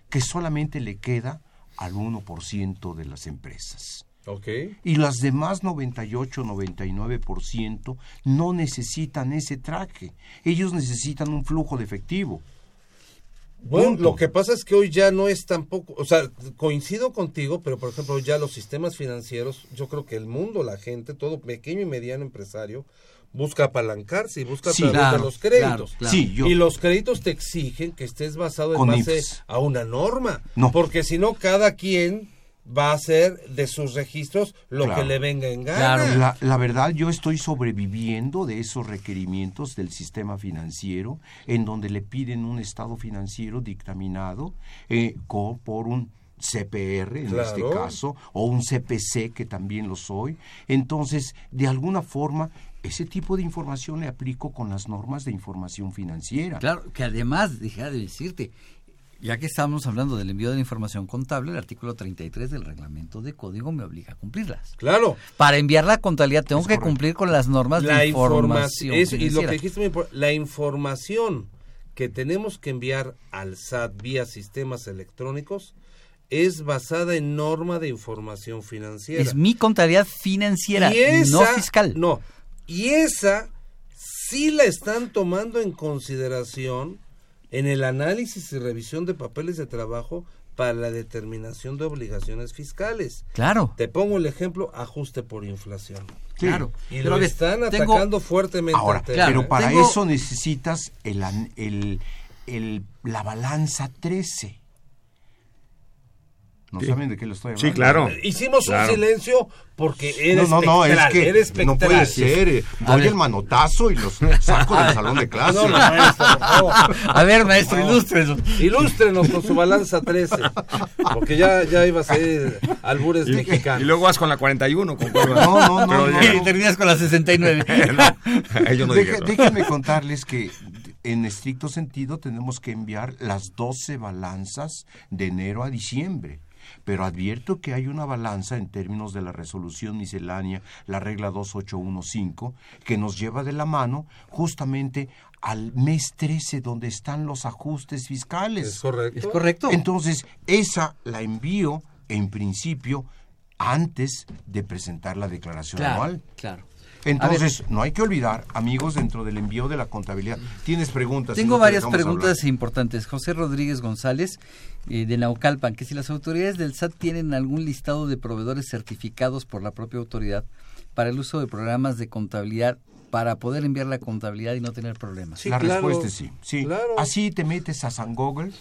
que solamente le queda al 1% de las empresas. Ok. Y las demás 98, 99% no necesitan ese traje. Ellos necesitan un flujo de efectivo. Bueno, Punto. lo que pasa es que hoy ya no es tampoco, o sea, coincido contigo, pero por ejemplo ya los sistemas financieros, yo creo que el mundo, la gente, todo pequeño y mediano empresario, busca apalancarse y busca Sí, claro, de los créditos. claro, claro. Sí, yo- Y los créditos te exigen que estés basado en Con base IPS. a una norma. No. Porque si no, cada quien va a hacer de sus registros lo Claro. que le venga en gana. La, la verdad, yo estoy sobreviviendo de esos requerimientos del sistema financiero, en donde le piden un estado financiero dictaminado eh, por un CPR en Claro. este caso, o un CPC que también lo soy. Entonces, de alguna forma, ese tipo de información le aplico con las normas de información financiera. Claro, que además, deja de decirte, ya que estamos hablando del envío de la información contable, el artículo 33 del reglamento de código me obliga a cumplirlas. Claro. Para enviar la contabilidad tengo que cumplir con las normas la de información y lo que dijiste la información que tenemos que enviar al SAT vía sistemas electrónicos es basada en norma de información financiera. Es mi contabilidad financiera, Y esa- no fiscal. No, y esa sí la están tomando en consideración en el análisis y revisión de papeles de trabajo para la determinación de obligaciones fiscales. Claro. Te pongo el ejemplo ajuste por inflación. Sí. Claro. Y Pero lo a ver, están tengo- atacando fuertemente. Ahora, tema. pero para Tengo- eso necesitas el, an- el, el- la balanza 13. ¿No Sí. saben de qué lo estoy hablando? Sí, claro. Hicimos Claro. un silencio porque era no, no, no, es que no puede ser. eh, Doy el manotazo y los saco del salón de clase. No, no, maestro, favor. A ver, maestro, No. ilústrenos. Ilústrenos con su balanza 13. Porque ya, ya iba a ser albures Y, mexicanos. y luego vas con la 41. Con No, no, no, Pero no, ya- no. Y terminas con la 69. No, no Deja- déjenme contarles que en estricto sentido tenemos que enviar las 12 balanzas de enero a diciembre. Pero advierto que hay una balanza en términos de la resolución miscelánea, la regla 2815, que nos lleva de la mano justamente al mes 13 donde están los ajustes fiscales. Es correcto. Es correcto. Entonces, esa la envío en principio antes de presentar la declaración Claro, anual. claro. Entonces, no hay que olvidar, amigos, dentro del envío de la contabilidad. Tienes preguntas. si Tengo no varias preguntas importantes. José Rodríguez González, eh, de Naucalpan, que si las autoridades del SAT tienen algún listado de proveedores certificados por la propia autoridad para el uso de programas de contabilidad para poder enviar la contabilidad y no tener problemas. la respuesta es sí. sí. Así te metes a San Google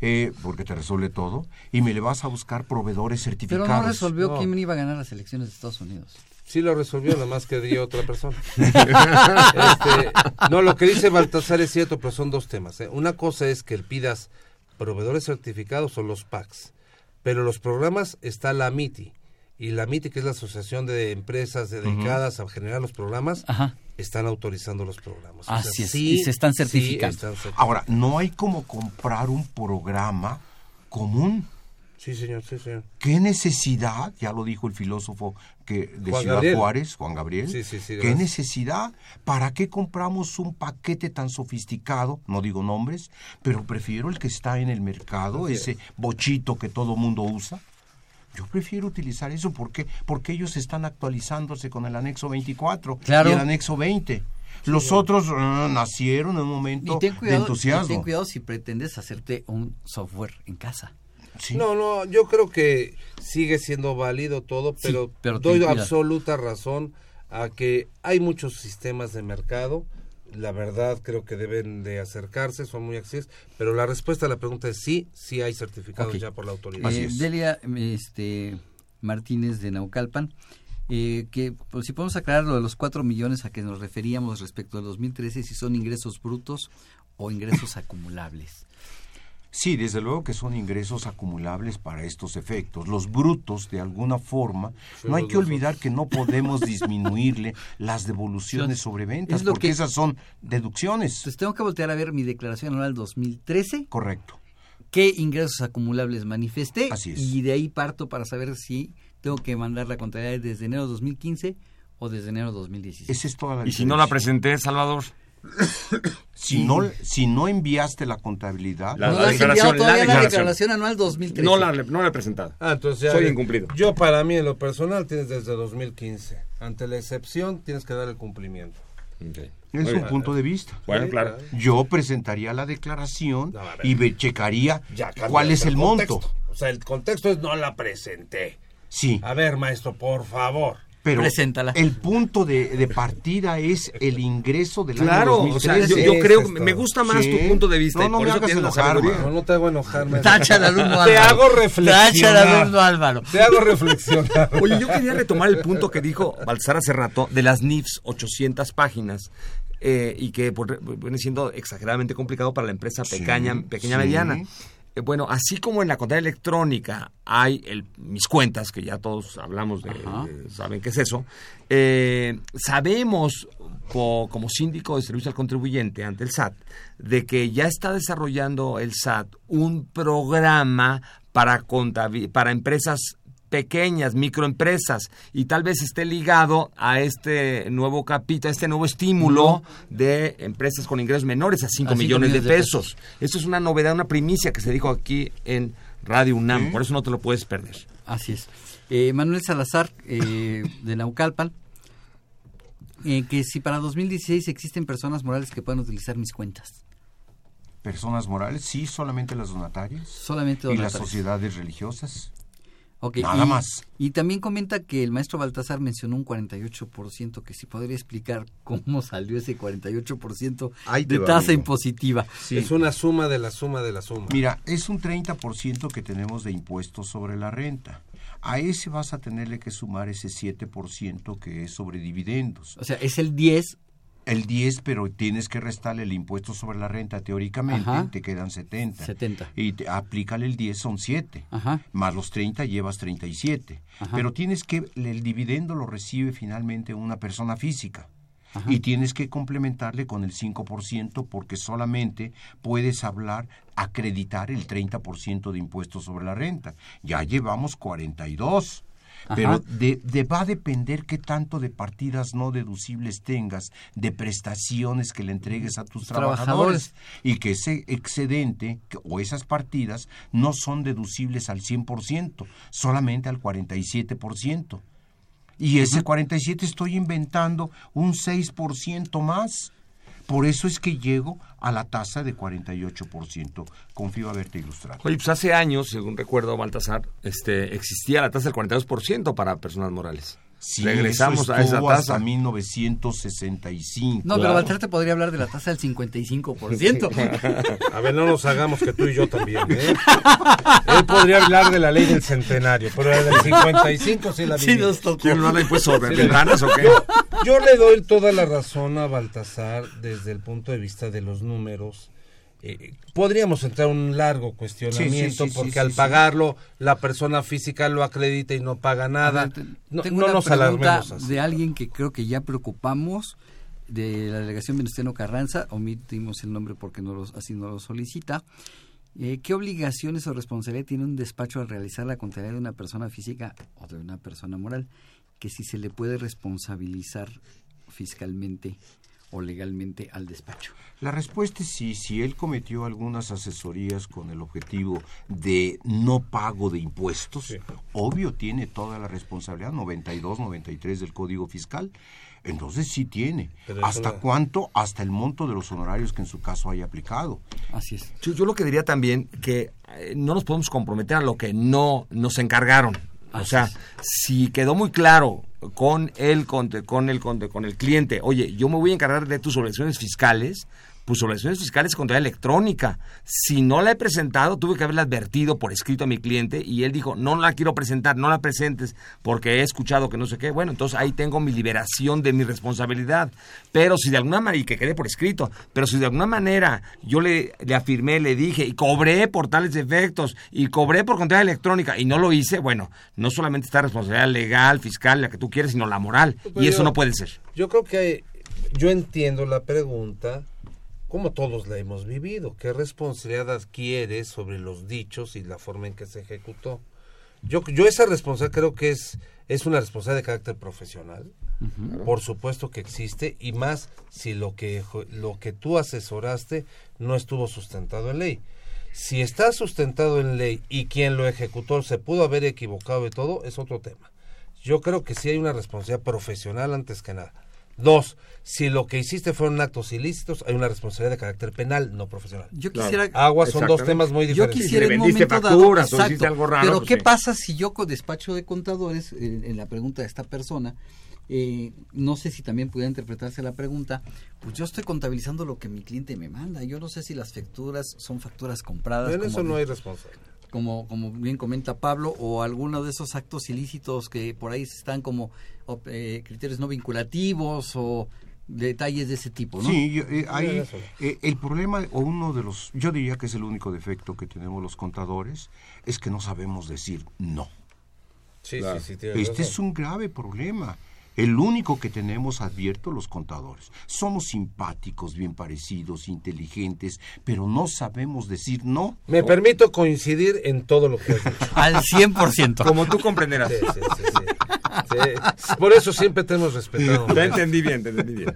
eh, porque te resuelve todo, y me le vas a buscar proveedores Pero certificados. no resolvió No. quién iba a ganar las elecciones de Estados Unidos. Sí lo resolvió, nada más que dio otra persona. Este, no, lo que dice Baltasar es cierto, pero son dos temas. ¿eh? Una cosa es que pidas proveedores certificados o los PACs, pero los programas está la MITI. Y la MITI, que es la Asociación de Empresas dedicadas a generar los programas, Ajá. están autorizando los programas. O Así sea, es, sí, y se están sí certificando. están. Ahora, no hay como comprar un programa común. Sí, señor, sí, señor. ¿Qué necesidad? Ya lo dijo el filósofo que de Juan Ciudad Gabriel. Juárez, Juan Gabriel. Sí, sí, sí, ¿Qué gracias. necesidad? ¿Para qué compramos un paquete tan sofisticado? No digo nombres, pero prefiero el que está en el mercado, Así ese es. bochito que todo mundo usa. Yo prefiero utilizar eso porque porque ellos están actualizándose con el anexo 24 Claro. y el anexo 20. Los otros ah, nacieron en un momento Y ten de cuidado, y entusiasmo. ten cuidado si pretendes hacerte un software en casa. No, no, yo creo que sigue siendo válido todo, Sí, pero, doy absoluta razón a que hay muchos sistemas de mercado. La verdad creo que deben de acercarse, son muy accesibles, pero la respuesta a la pregunta es sí, sí hay certificados ya por la autoridad. Eh, Delia este, Martínez de Naucalpan, eh, que pues, si podemos aclarar lo de los 4 millones a que nos referíamos respecto al 2013, si son ingresos brutos o ingresos acumulables. Sí, desde luego que son ingresos acumulables para estos efectos. Los brutos, de alguna forma, no hay que dos. olvidar que no podemos disminuirle las devoluciones sobre ventas, Es lo porque que- esas son deducciones. Entonces tengo que voltear a ver mi declaración anual 2013. Correcto. ¿Qué ingresos acumulables manifesté? Así es. Y de ahí parto para saber si tengo que mandar la contabilidad desde enero de 2015 o desde enero de 2016. Esa es toda la Y si no la presenté, Salvador. Si no, si no enviaste la contabilidad, La- no la la has declaración, enviado todavía la la declaración. declaración anual 2013. No la, no la he presentado. Ah, entonces ya- Soy incumplido. Yo para mí en lo personal tienes desde 2015. Ante la excepción tienes que dar el cumplimiento. es Muy un bien. punto de vista. Bueno, Sí, claro. Yo presentaría la declaración No, a ver. y checaría Ya cuál es cambiaste el monto. O sea, el contexto es no la presenté. Sí. A ver, maestro, por favor. Pero el punto de, de partida es el ingreso del Claro, año o sea, 2013. yo- yo creo que me gusta más tu punto de vista No, y no por me eso hagas enojar. No, no te hago enojar. Tacha al alumno Te Álvaro. hago reflexionar. Tacha al alumno Álvaro. Te hago reflexionar. Oye, yo quería retomar el punto que dijo Balsar hace rato de las NIFs, 800 páginas, eh, y que por- viene siendo exageradamente complicado para la empresa Sí, pequeña, pequeña sí. mediana. Eh, bueno, así como en la contabilidad electrónica hay el, mis cuentas, que ya todos hablamos de, de- saben qué es eso, eh, sabemos po- como síndico de servicio al contribuyente ante el SAT de que ya está desarrollando el SAT un programa para, para empresas pequeñas, microempresas, y tal vez esté ligado a este nuevo capítulo, a este nuevo estímulo de empresas con ingresos menores a 5 A cinco millones, de millones de pesos. Esto es una novedad, una primicia que se dijo aquí en Radio UNAM, por eso no te lo puedes perder. Así es. Eh, Manuel Salazar, eh, de Naucalpan, eh, que si para 2016 existen personas morales que puedan utilizar mis cuentas. Personas morales, sí, solamente las donatarias. Solamente Y las donatarias. sociedades religiosas. Nada y- más. Y también comenta que el maestro Baltasar mencionó un 48%, que si podría explicar cómo salió ese 48% Ahí de va, tasa amigo. impositiva. Es una suma de la suma de la suma. Mira, es un 30% que tenemos de impuestos sobre la renta. A ese vas a tenerle que sumar ese 7% que es sobre dividendos. O sea, es el 10. El 10, pero tienes que restarle el impuesto sobre la renta teóricamente, Ajá. te quedan 70. 70. Y te, aplícale el 10, son 7. Ajá. Más los 30 llevas 37. Ajá. Pero tienes que, el dividendo lo recibe finalmente una persona física. Y tienes que complementarle con el 5% porque solamente puedes hablar, acreditar el 30% de impuestos sobre la renta. Ya llevamos 42. Pero de, de- va a depender qué tanto de partidas no deducibles tengas, de prestaciones que le entregues a tus Trabajadores. trabajadores, y que ese excedente o esas partidas no son deducibles al 100%, solamente al 47%. Y ese 47 estoy inventando un 6% más. Por eso es que llego a la tasa de 48%. Confío haberte ilustrado. Oye, pues hace años, según recuerdo, Baltasar, este, existía la tasa del 42% para personas morales. Sí, regresamos eso a esa tasa. hasta 1965. No, pero Baltar te podría hablar de la tasa del 55%. A ver, no nos hagamos que tú y yo también, ¿eh? Él podría hablar de la ley del centenario, pero la del 55 sí la Sí viví. nos tocó. ¿Quién no habla impuesto sobre Sí, ventanas o qué? Yo, yo le doy toda la razón a Baltasar desde el punto de vista de los números. Eh, podríamos entrar a un largo cuestionamiento Sí, sí, sí, porque al pagarlo la persona física lo acredita y no paga nada. A ver, te- no tengo no una nos pregunta de alguien que creo que ya preocupamos de la delegación Venustiano Carranza, omitimos el nombre porque no los, así no lo solicita. Eh, ¿Qué obligaciones o responsabilidad tiene un despacho al realizar la contabilidad de una persona física o de una persona moral? Que si se le puede responsabilizar fiscalmente o legalmente al despacho. La respuesta es sí, si él cometió algunas asesorías con el objetivo de no pago de impuestos, obvio tiene toda la responsabilidad, 92, 93 del Código Fiscal, entonces sí tiene. Pero ¿Hasta la- cuánto? Hasta el monto de los honorarios que en su caso haya aplicado. Así es. Yo, yo lo que diría también que eh, no nos podemos comprometer a lo que no nos encargaron. O sea, si quedó muy claro con el con, el con el cliente, oye, yo me voy a encargar de tus obligaciones fiscales, pues obligaciones fiscales contra electrónica. Si no la he presentado, tuve que haberla advertido por escrito a mi cliente y él dijo, no la quiero presentar, no la presentes porque he escuchado que no sé qué. Bueno, entonces ahí tengo mi liberación de mi responsabilidad. Pero si de alguna manera, y que quede por escrito, pero si de alguna manera yo le, le afirmé, le dije y cobré por tales efectos y cobré por contabilidad electrónica y no lo hice, bueno, no solamente está responsabilidad legal, fiscal, la que tú quieres, sino la moral. Pero y eso yo- no puede ser. Yo creo que yo entiendo la pregunta, como todos la hemos vivido, ¿qué responsabilidad adquiere sobre los dichos y la forma en que se ejecutó? Yo, yo esa responsabilidad creo que es, es una responsabilidad de carácter profesional, por supuesto que existe, y más si lo que, lo que tú asesoraste no estuvo sustentado en ley. Si está sustentado en ley y quien lo ejecutó se pudo haber equivocado y todo, es otro tema. Yo creo que sí hay una responsabilidad profesional antes que nada. Dos, si lo que hiciste fueron actos ilícitos, hay una responsabilidad de carácter penal, no profesional. Yo quisiera Aguas son dos temas muy Yo diferentes. quisiera en un momento dado, exacto, pero ¿qué pasa si yo con despacho de contadores, en la pregunta de esta persona, eh, no sé si también pudiera interpretarse la pregunta, pues yo estoy contabilizando lo que mi cliente me manda, yo no sé si las facturas son facturas compradas. En como eso no hay responsabilidad. Como, como bien comenta Pablo, o alguno de esos actos ilícitos que por ahí están como op- eh, criterios no vinculativos o detalles de ese tipo, ¿no? Sí, yo, eh, ahí, eh, el problema, o uno de los, yo diría que es el único defecto que tenemos los contadores, es que no sabemos decir no. Sí, sí, sí, Este razón. es un grave problema. El único que tenemos advierto los contadores. Somos simpáticos, bien parecidos, inteligentes, pero no sabemos decir no. Me permito coincidir en todo lo que has dicho. Al 100%. Como tú comprenderás. Sí, sí, sí, sí. Por eso siempre te hemos respetado. Te entendí bien, te entendí bien.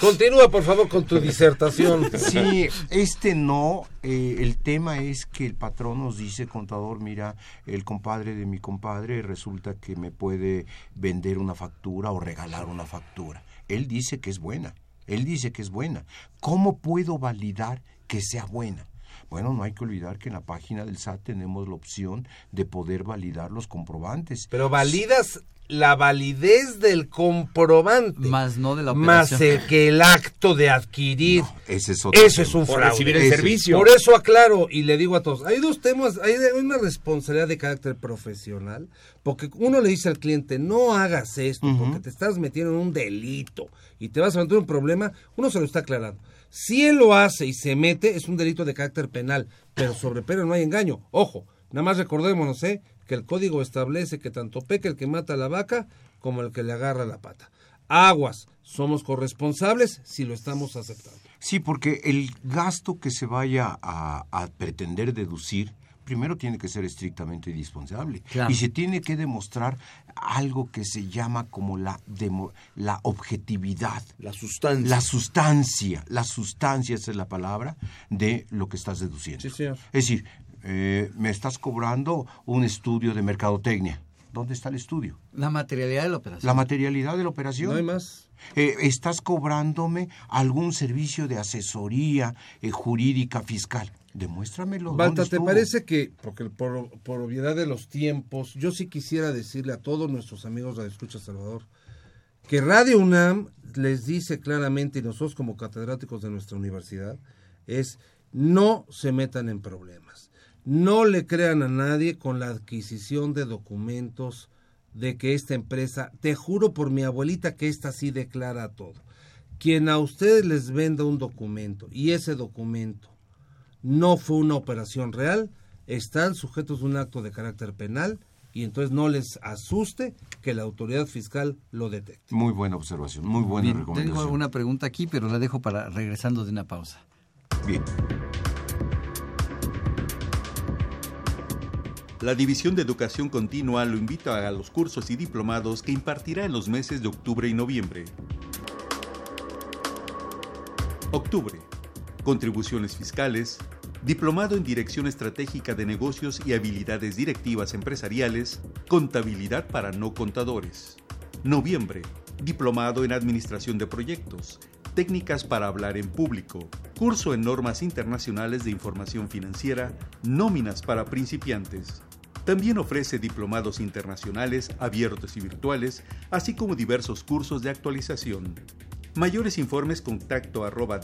Continúa, por favor, con tu disertación. Sí, este no, eh, el tema es que el patrón nos dice, contador, mira, el compadre de mi compadre resulta que me puede vender una factura o regalar una factura. Él dice que es buena, él dice que es buena. ¿Cómo puedo validar que sea buena? Bueno, no hay que olvidar que en la página del SAT tenemos la opción de poder validar los comprobantes. Pero validas la validez del comprobante. Más no de la Más operación. el que el acto de adquirir. ese es otro Eso tema. es un Por fraude. recibir el Ese- servicio. Por eso aclaro y le digo a todos, hay dos temas, hay una responsabilidad de carácter profesional, porque uno le dice al cliente, no hagas esto, porque te estás metiendo en un delito y te vas a meter en un problema, uno se lo está aclarando. Si él lo hace y se mete, es un delito de carácter penal, pero sobre pero no hay engaño. Ojo, nada más recordémonos, ¿eh? que el código establece que tanto peca el que mata a la vaca como el que le agarra la pata. Aguas, somos corresponsables si lo estamos aceptando. Sí, porque el gasto que se vaya a pretender deducir, primero tiene que ser estrictamente indispensable. Claro. Y se tiene que demostrar algo que se llama como la, demo- la objetividad. La sustancia. La sustancia. La sustancia esa es la palabra de lo que estás deduciendo. Sí, señor. Es decir, eh, me estás cobrando un estudio de mercadotecnia. ¿Dónde está el estudio? La materialidad de la operación. La materialidad de la operación. No hay más. Eh, estás cobrándome algún servicio de asesoría eh, jurídica fiscal. Demuéstramelo. Balta, ¿dónde ¿te parece que, porque por, por obviedad de los tiempos, yo sí quisiera decirle a todos nuestros amigos de Escucha Salvador que Radio UNAM les dice claramente, y nosotros como catedráticos de nuestra universidad, es no se metan en problemas. No le crean a nadie con la adquisición de documentos de que esta empresa, te juro por mi abuelita que esta sí declara todo. Quien a ustedes les venda un documento y ese documento no fue una operación real, están sujetos a un acto de carácter penal y entonces no les asuste que la autoridad fiscal lo detecte. Muy buena observación, muy buena Bien, recomendación. tengo una pregunta aquí, pero la dejo para regresando de una pausa. Bien. La División de Educación Continua lo invita a los cursos y diplomados que impartirá en los meses de octubre y noviembre. Octubre. Contribuciones fiscales. Diplomado en Dirección Estratégica de Negocios y Habilidades Directivas Empresariales. Contabilidad para no contadores. Noviembre. Diplomado en Administración de Proyectos. Técnicas para hablar en público. Curso en Normas Internacionales de Información Financiera. Nóminas para principiantes. También ofrece diplomados internacionales abiertos y virtuales, así como diversos cursos de actualización. Mayores informes contacto arroba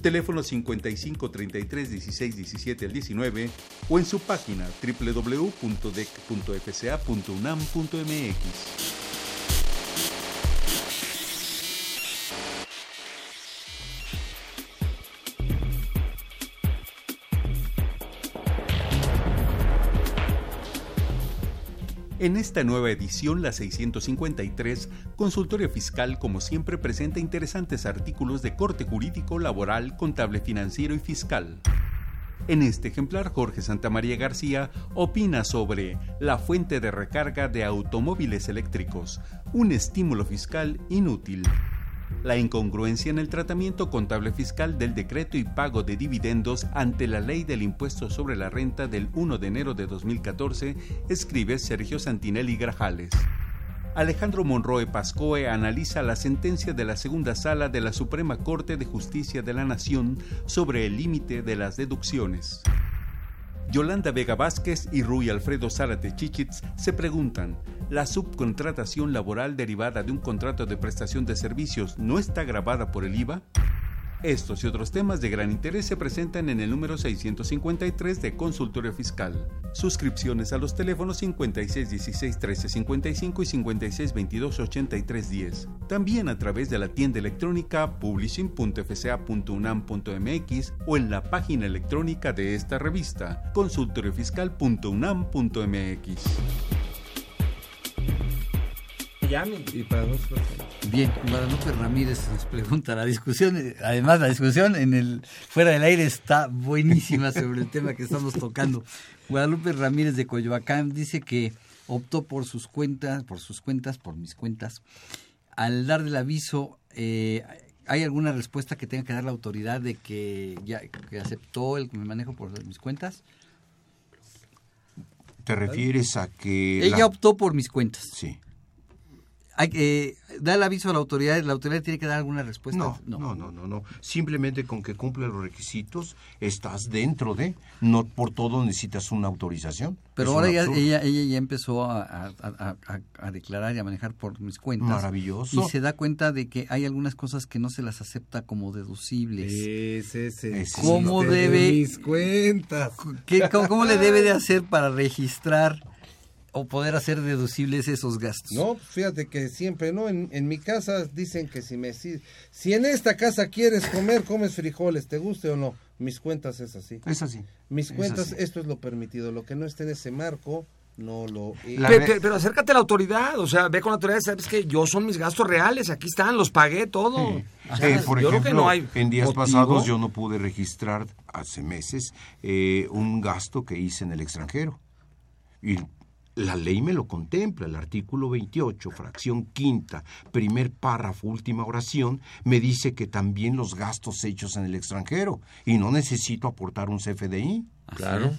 teléfono 55 33 16 17 al 19 o en su página www.dec.fca.unam.mx. En esta nueva edición, la 653, Consultorio Fiscal, como siempre, presenta interesantes artículos de corte jurídico, laboral, contable financiero y fiscal. En este ejemplar, Jorge Santamaría García opina sobre la fuente de recarga de automóviles eléctricos, un estímulo fiscal inútil. La incongruencia en el tratamiento contable fiscal del decreto y pago de dividendos ante la ley del impuesto sobre la renta del 1 de enero de 2014, escribe Sergio Santinelli Grajales. Alejandro Monroe Pascoe analiza la sentencia de la segunda sala de la Suprema Corte de Justicia de la Nación sobre el límite de las deducciones. Yolanda Vega Vázquez y Rui Alfredo Zárate Chichitz se preguntan, ¿la subcontratación laboral derivada de un contrato de prestación de servicios no está grabada por el IVA? Estos y otros temas de gran interés se presentan en el número 653 de Consultorio Fiscal. Suscripciones a los teléfonos 5616-1355 y 5622-8310. También a través de la tienda electrónica publishing.fca.unam.mx o en la página electrónica de esta revista, consultoriofiscal.unam.mx. Y para dos Bien, Guadalupe Ramírez nos pregunta, la discusión, además la discusión en el fuera del aire está buenísima sobre el tema que estamos tocando. Guadalupe Ramírez de Coyoacán dice que optó por sus cuentas, por sus cuentas, por mis cuentas. Al dar el aviso, eh, ¿hay alguna respuesta que tenga que dar la autoridad de que ya que aceptó el que me manejo por mis cuentas? ¿Te refieres a que... Ella la- optó por mis cuentas. Sí. Hay que dar el aviso a la autoridad, la autoridad tiene que dar alguna respuesta. No, no, no, no, no. Simplemente con que cumple los requisitos, estás dentro de. No por todo necesitas una autorización. Pero Es ahora absurdo. ella, ella ya empezó a, a- a- a- a declarar y a manejar por mis cuentas. Maravilloso. Y se da cuenta de que hay algunas cosas que no se las acepta como deducibles. Ese es el ¿Cómo de debe- mis cuentas. ¿Qué- cómo, cómo le debe de hacer para registrar o poder hacer deducibles esos gastos? No, fíjate que siempre, ¿no? En, en mi casa dicen que si me si, si en esta casa quieres comer, comes frijoles, te guste o no. Mis cuentas es así. Es así. Mis Es cuentas, así. esto es lo permitido. Lo que no esté en ese marco, no lo es. Pe- pe- pero acércate a la autoridad, o sea, ve con la autoridad, sabes que yo son mis gastos reales, aquí están, los pagué todo. Sí. O sea, Eh, por yo creo ejemplo, que no hay en días motivo. pasados yo no pude registrar hace meses eh, un gasto que hice en el extranjero. Y la ley me lo contempla, el artículo 28, fracción quinta, primer párrafo, última oración, me dice que también los gastos hechos en el extranjero y no necesito aportar un CFDI. Claro.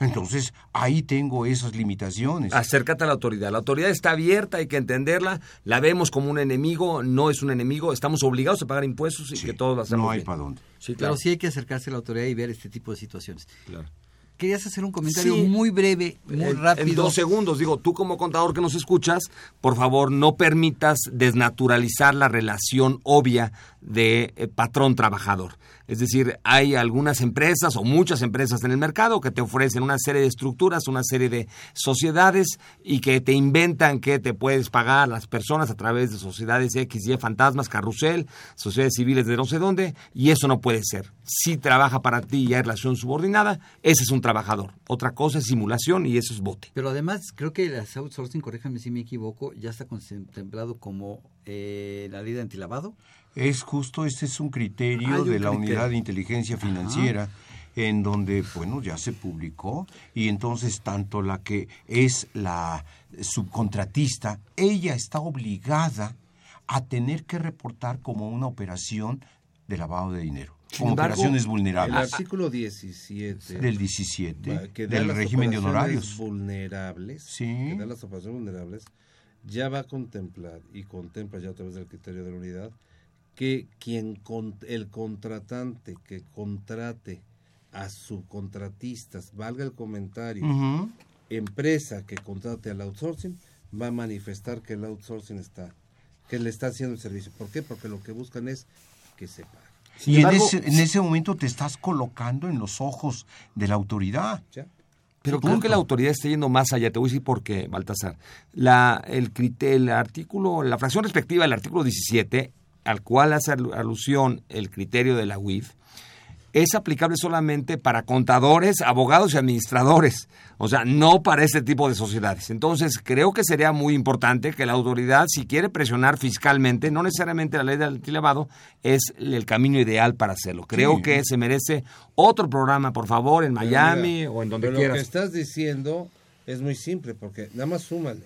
Entonces, ahí tengo esas limitaciones. Acércate a la autoridad. La autoridad está abierta, hay que entenderla. La vemos como un enemigo, no es un enemigo. Estamos obligados a pagar impuestos y que todos lo hacemos No hay bien. para dónde. Sí, Pero claro. sí hay que acercarse a la autoridad y ver este tipo de situaciones. Claro. Querías hacer un comentario Sí. muy breve, muy En- rápido. En dos segundos, digo, tú como contador que nos escuchas, por favor no permitas desnaturalizar la relación obvia de eh, patrón-trabajador. Es decir, hay algunas empresas o muchas empresas en el mercado que te ofrecen una serie de estructuras, una serie de sociedades y que te inventan que te puedes pagar las personas a través de sociedades X, Y, fantasmas, carrusel, sociedades civiles de no sé dónde, y eso no puede ser. Si trabaja para ti y hay relación subordinada, ese es un trabajador. Otra cosa es simulación y eso es bote. Pero además, creo que el outsourcing, corríjame si me equivoco, ya está contemplado como eh, la ley de antilavado. Es justo, este es un criterio un de la criterio. unidad de inteligencia financiera. en donde, bueno, ya se publicó y entonces tanto la que es la subcontratista, ella está obligada a tener que reportar como una operación de lavado de dinero, como embargo, operaciones vulnerables. El artículo 17 Del 17, va- que da del las régimen de honorarios. vulnerables, Sí. que da las operaciones vulnerables, ya va a contemplar y contempla ya a través del criterio de la unidad que quien con- el contratante que contrate a subcontratistas, valga el comentario, empresa que contrate al outsourcing, va a manifestar que el outsourcing está, que le está haciendo el servicio. ¿Por qué? Porque lo que buscan es que se pague. Y en ese, en ese momento te estás colocando en los ojos de la autoridad. Pero Sí, creo que la autoridad está yendo más allá. Te voy a decir por qué, Baltasar. La, el, el artículo, la fracción respectiva del artículo 17, al cual hace alu- alusión el criterio de la UIF, es aplicable solamente para contadores, abogados y administradores. O sea, no para este tipo de sociedades. Entonces, creo que sería muy importante que la autoridad, si quiere presionar fiscalmente, no necesariamente la ley del antilavado es el camino ideal para hacerlo. Creo Sí. que se merece otro programa, por favor, en Miami mira, o en donde pero quieras. Lo que estás diciendo es muy simple, porque nada más súmale.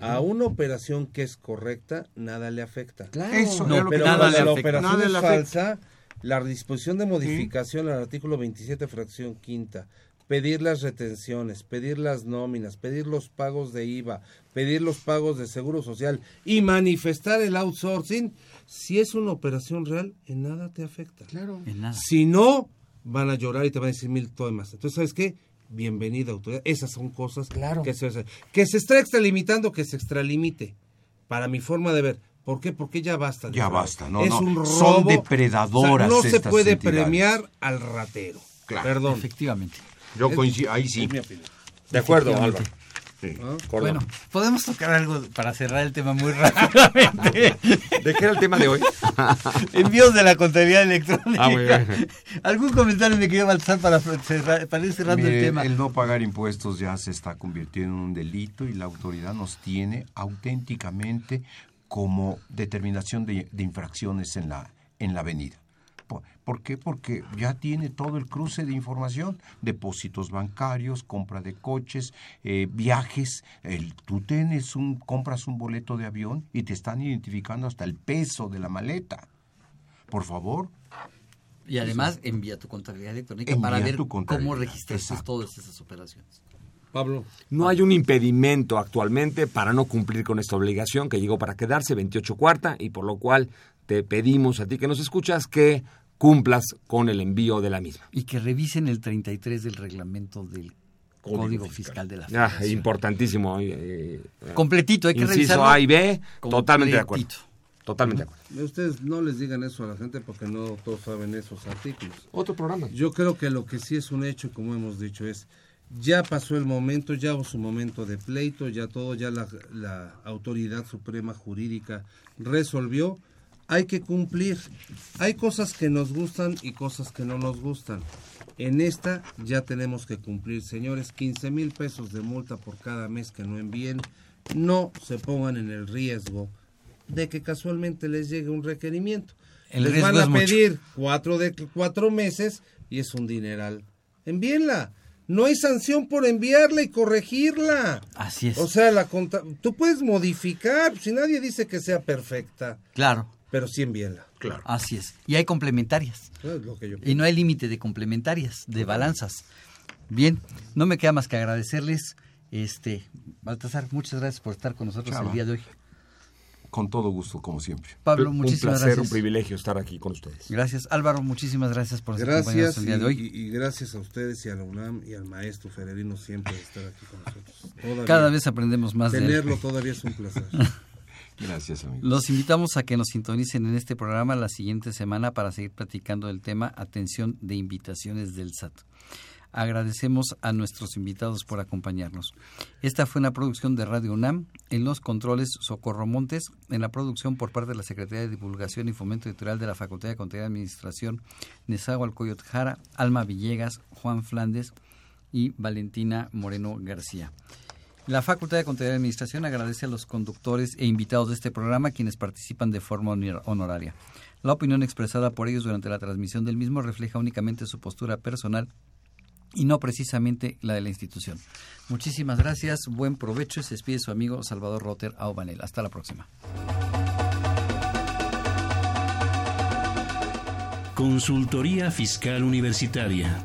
A una operación que es correcta, nada le afecta. Claro. Eso no, es lo que pero nada le la afecta. operación Nada es le falsa, la disposición de modificación al artículo 27, fracción quinta, pedir las retenciones, pedir las nóminas, pedir los pagos de IVA, pedir los pagos de seguro social y manifestar el outsourcing, si es una operación real, en nada te afecta. Claro. En nada. Si no, van a llorar y te van a decir mil temas. Entonces, ¿sabes qué? Bienvenida autoridad. Esas son cosas que se hacen. Que se está extralimitando, que se extralimite. Para mi forma de ver. ¿Por qué? Porque ya basta. de Ya basta, no, es no. un robo. Son depredadoras O sea, no se puede entidades. premiar al ratero. Claro. Perdón. Efectivamente. Yo coincido, ahí sí. De acuerdo, Efectivamente. Bueno, podemos tocar algo para cerrar el tema muy rápidamente. ¿De qué era el tema de hoy? Envíos de la contabilidad electrónica. Ah, muy bien. ¿Algún comentario me quería Baltasar para, cerrar- para ir cerrando Mire, el tema? el no pagar impuestos ya se está convirtiendo en un delito y la autoridad nos tiene auténticamente como determinación de, de infracciones en la, en la avenida. ¿Por, qué? Porque ya tiene todo el cruce de información, depósitos bancarios, compra de coches, eh, viajes. El, tú tienes un, compras un boleto de avión y te están identificando hasta el peso de la maleta. Por favor, Y además envía tu contabilidad electrónica Envía para ver cómo registraste todas esas operaciones. Pablo. No hay un impedimento actualmente para no cumplir con esta obligación que llegó para quedarse 28 cuarta y por lo cual te pedimos a ti que nos escuchas que cumplas con el envío de la misma. Y que revisen el 33 del reglamento del Código, Fiscal. de la Ah, Federación. importantísimo. eh, eh, Completito, hay que Inciso revisarlo. A y B, totalmente de acuerdo. Completito. Totalmente de acuerdo. Ustedes no les digan eso a la gente porque no todos saben esos artículos. Otro programa. Yo creo que lo que sí es un hecho, como hemos dicho, es ya pasó el momento, ya hubo su momento de pleito, ya todo, ya la, la autoridad suprema jurídica resolvió. Hay que cumplir. Hay cosas que nos gustan y cosas que no nos gustan. En esta ya tenemos que cumplir, señores, 15 mil pesos de multa por cada mes que no envíen. No se pongan en el riesgo de que casualmente les llegue un requerimiento. El les van a mucho. pedir cuatro de cuatro meses y es un dineral. Envíenla. No hay sanción por enviarla y corregirla. Así es. O sea, la tú puedes modificar, si nadie dice que sea perfecta, Claro. Pero sí envíenla. Claro. Así es. Y hay complementarias. Es lo que yo Y no hay límite de complementarias, de balanzas. Bien, no me queda más que agradecerles. Este, Baltasar, muchas gracias por estar con nosotros Chava. el día de hoy. Con todo gusto, como siempre. Pablo, un muchísimas placer, gracias. un privilegio estar aquí con ustedes. Gracias. Álvaro, muchísimas gracias por acompañarnos Gracias el día de hoy. y, gracias a ustedes y a la UNAM y al maestro Fererino siempre de estar aquí con nosotros. Todavía. Cada vez aprendemos más de él. Tenerlo todavía es un placer. Gracias, amigo. Los invitamos a que nos sintonicen en este programa la siguiente semana para seguir platicando del tema atención de invitaciones del SAT. Agradecemos a nuestros invitados por acompañarnos. Esta fue una producción de Radio UNAM. En los controles, Socorro Montes. En la producción por parte de la Secretaría de Divulgación y Fomento Editorial de la Facultad de Contaduría y Administración, Nezahualcóyotl Jara, Alma Villegas, Juan Flandes y Valentina Moreno García. La Facultad de Contaduría y Administración agradece a los conductores e invitados de este programa quienes participan de forma honor- honoraria. La opinión expresada por ellos durante la transmisión del mismo refleja únicamente su postura personal y no precisamente la de la institución. Muchísimas gracias, buen provecho y se despide su amigo Salvador Rotter Aubanel. Hasta la próxima. Consultoría Fiscal Universitaria.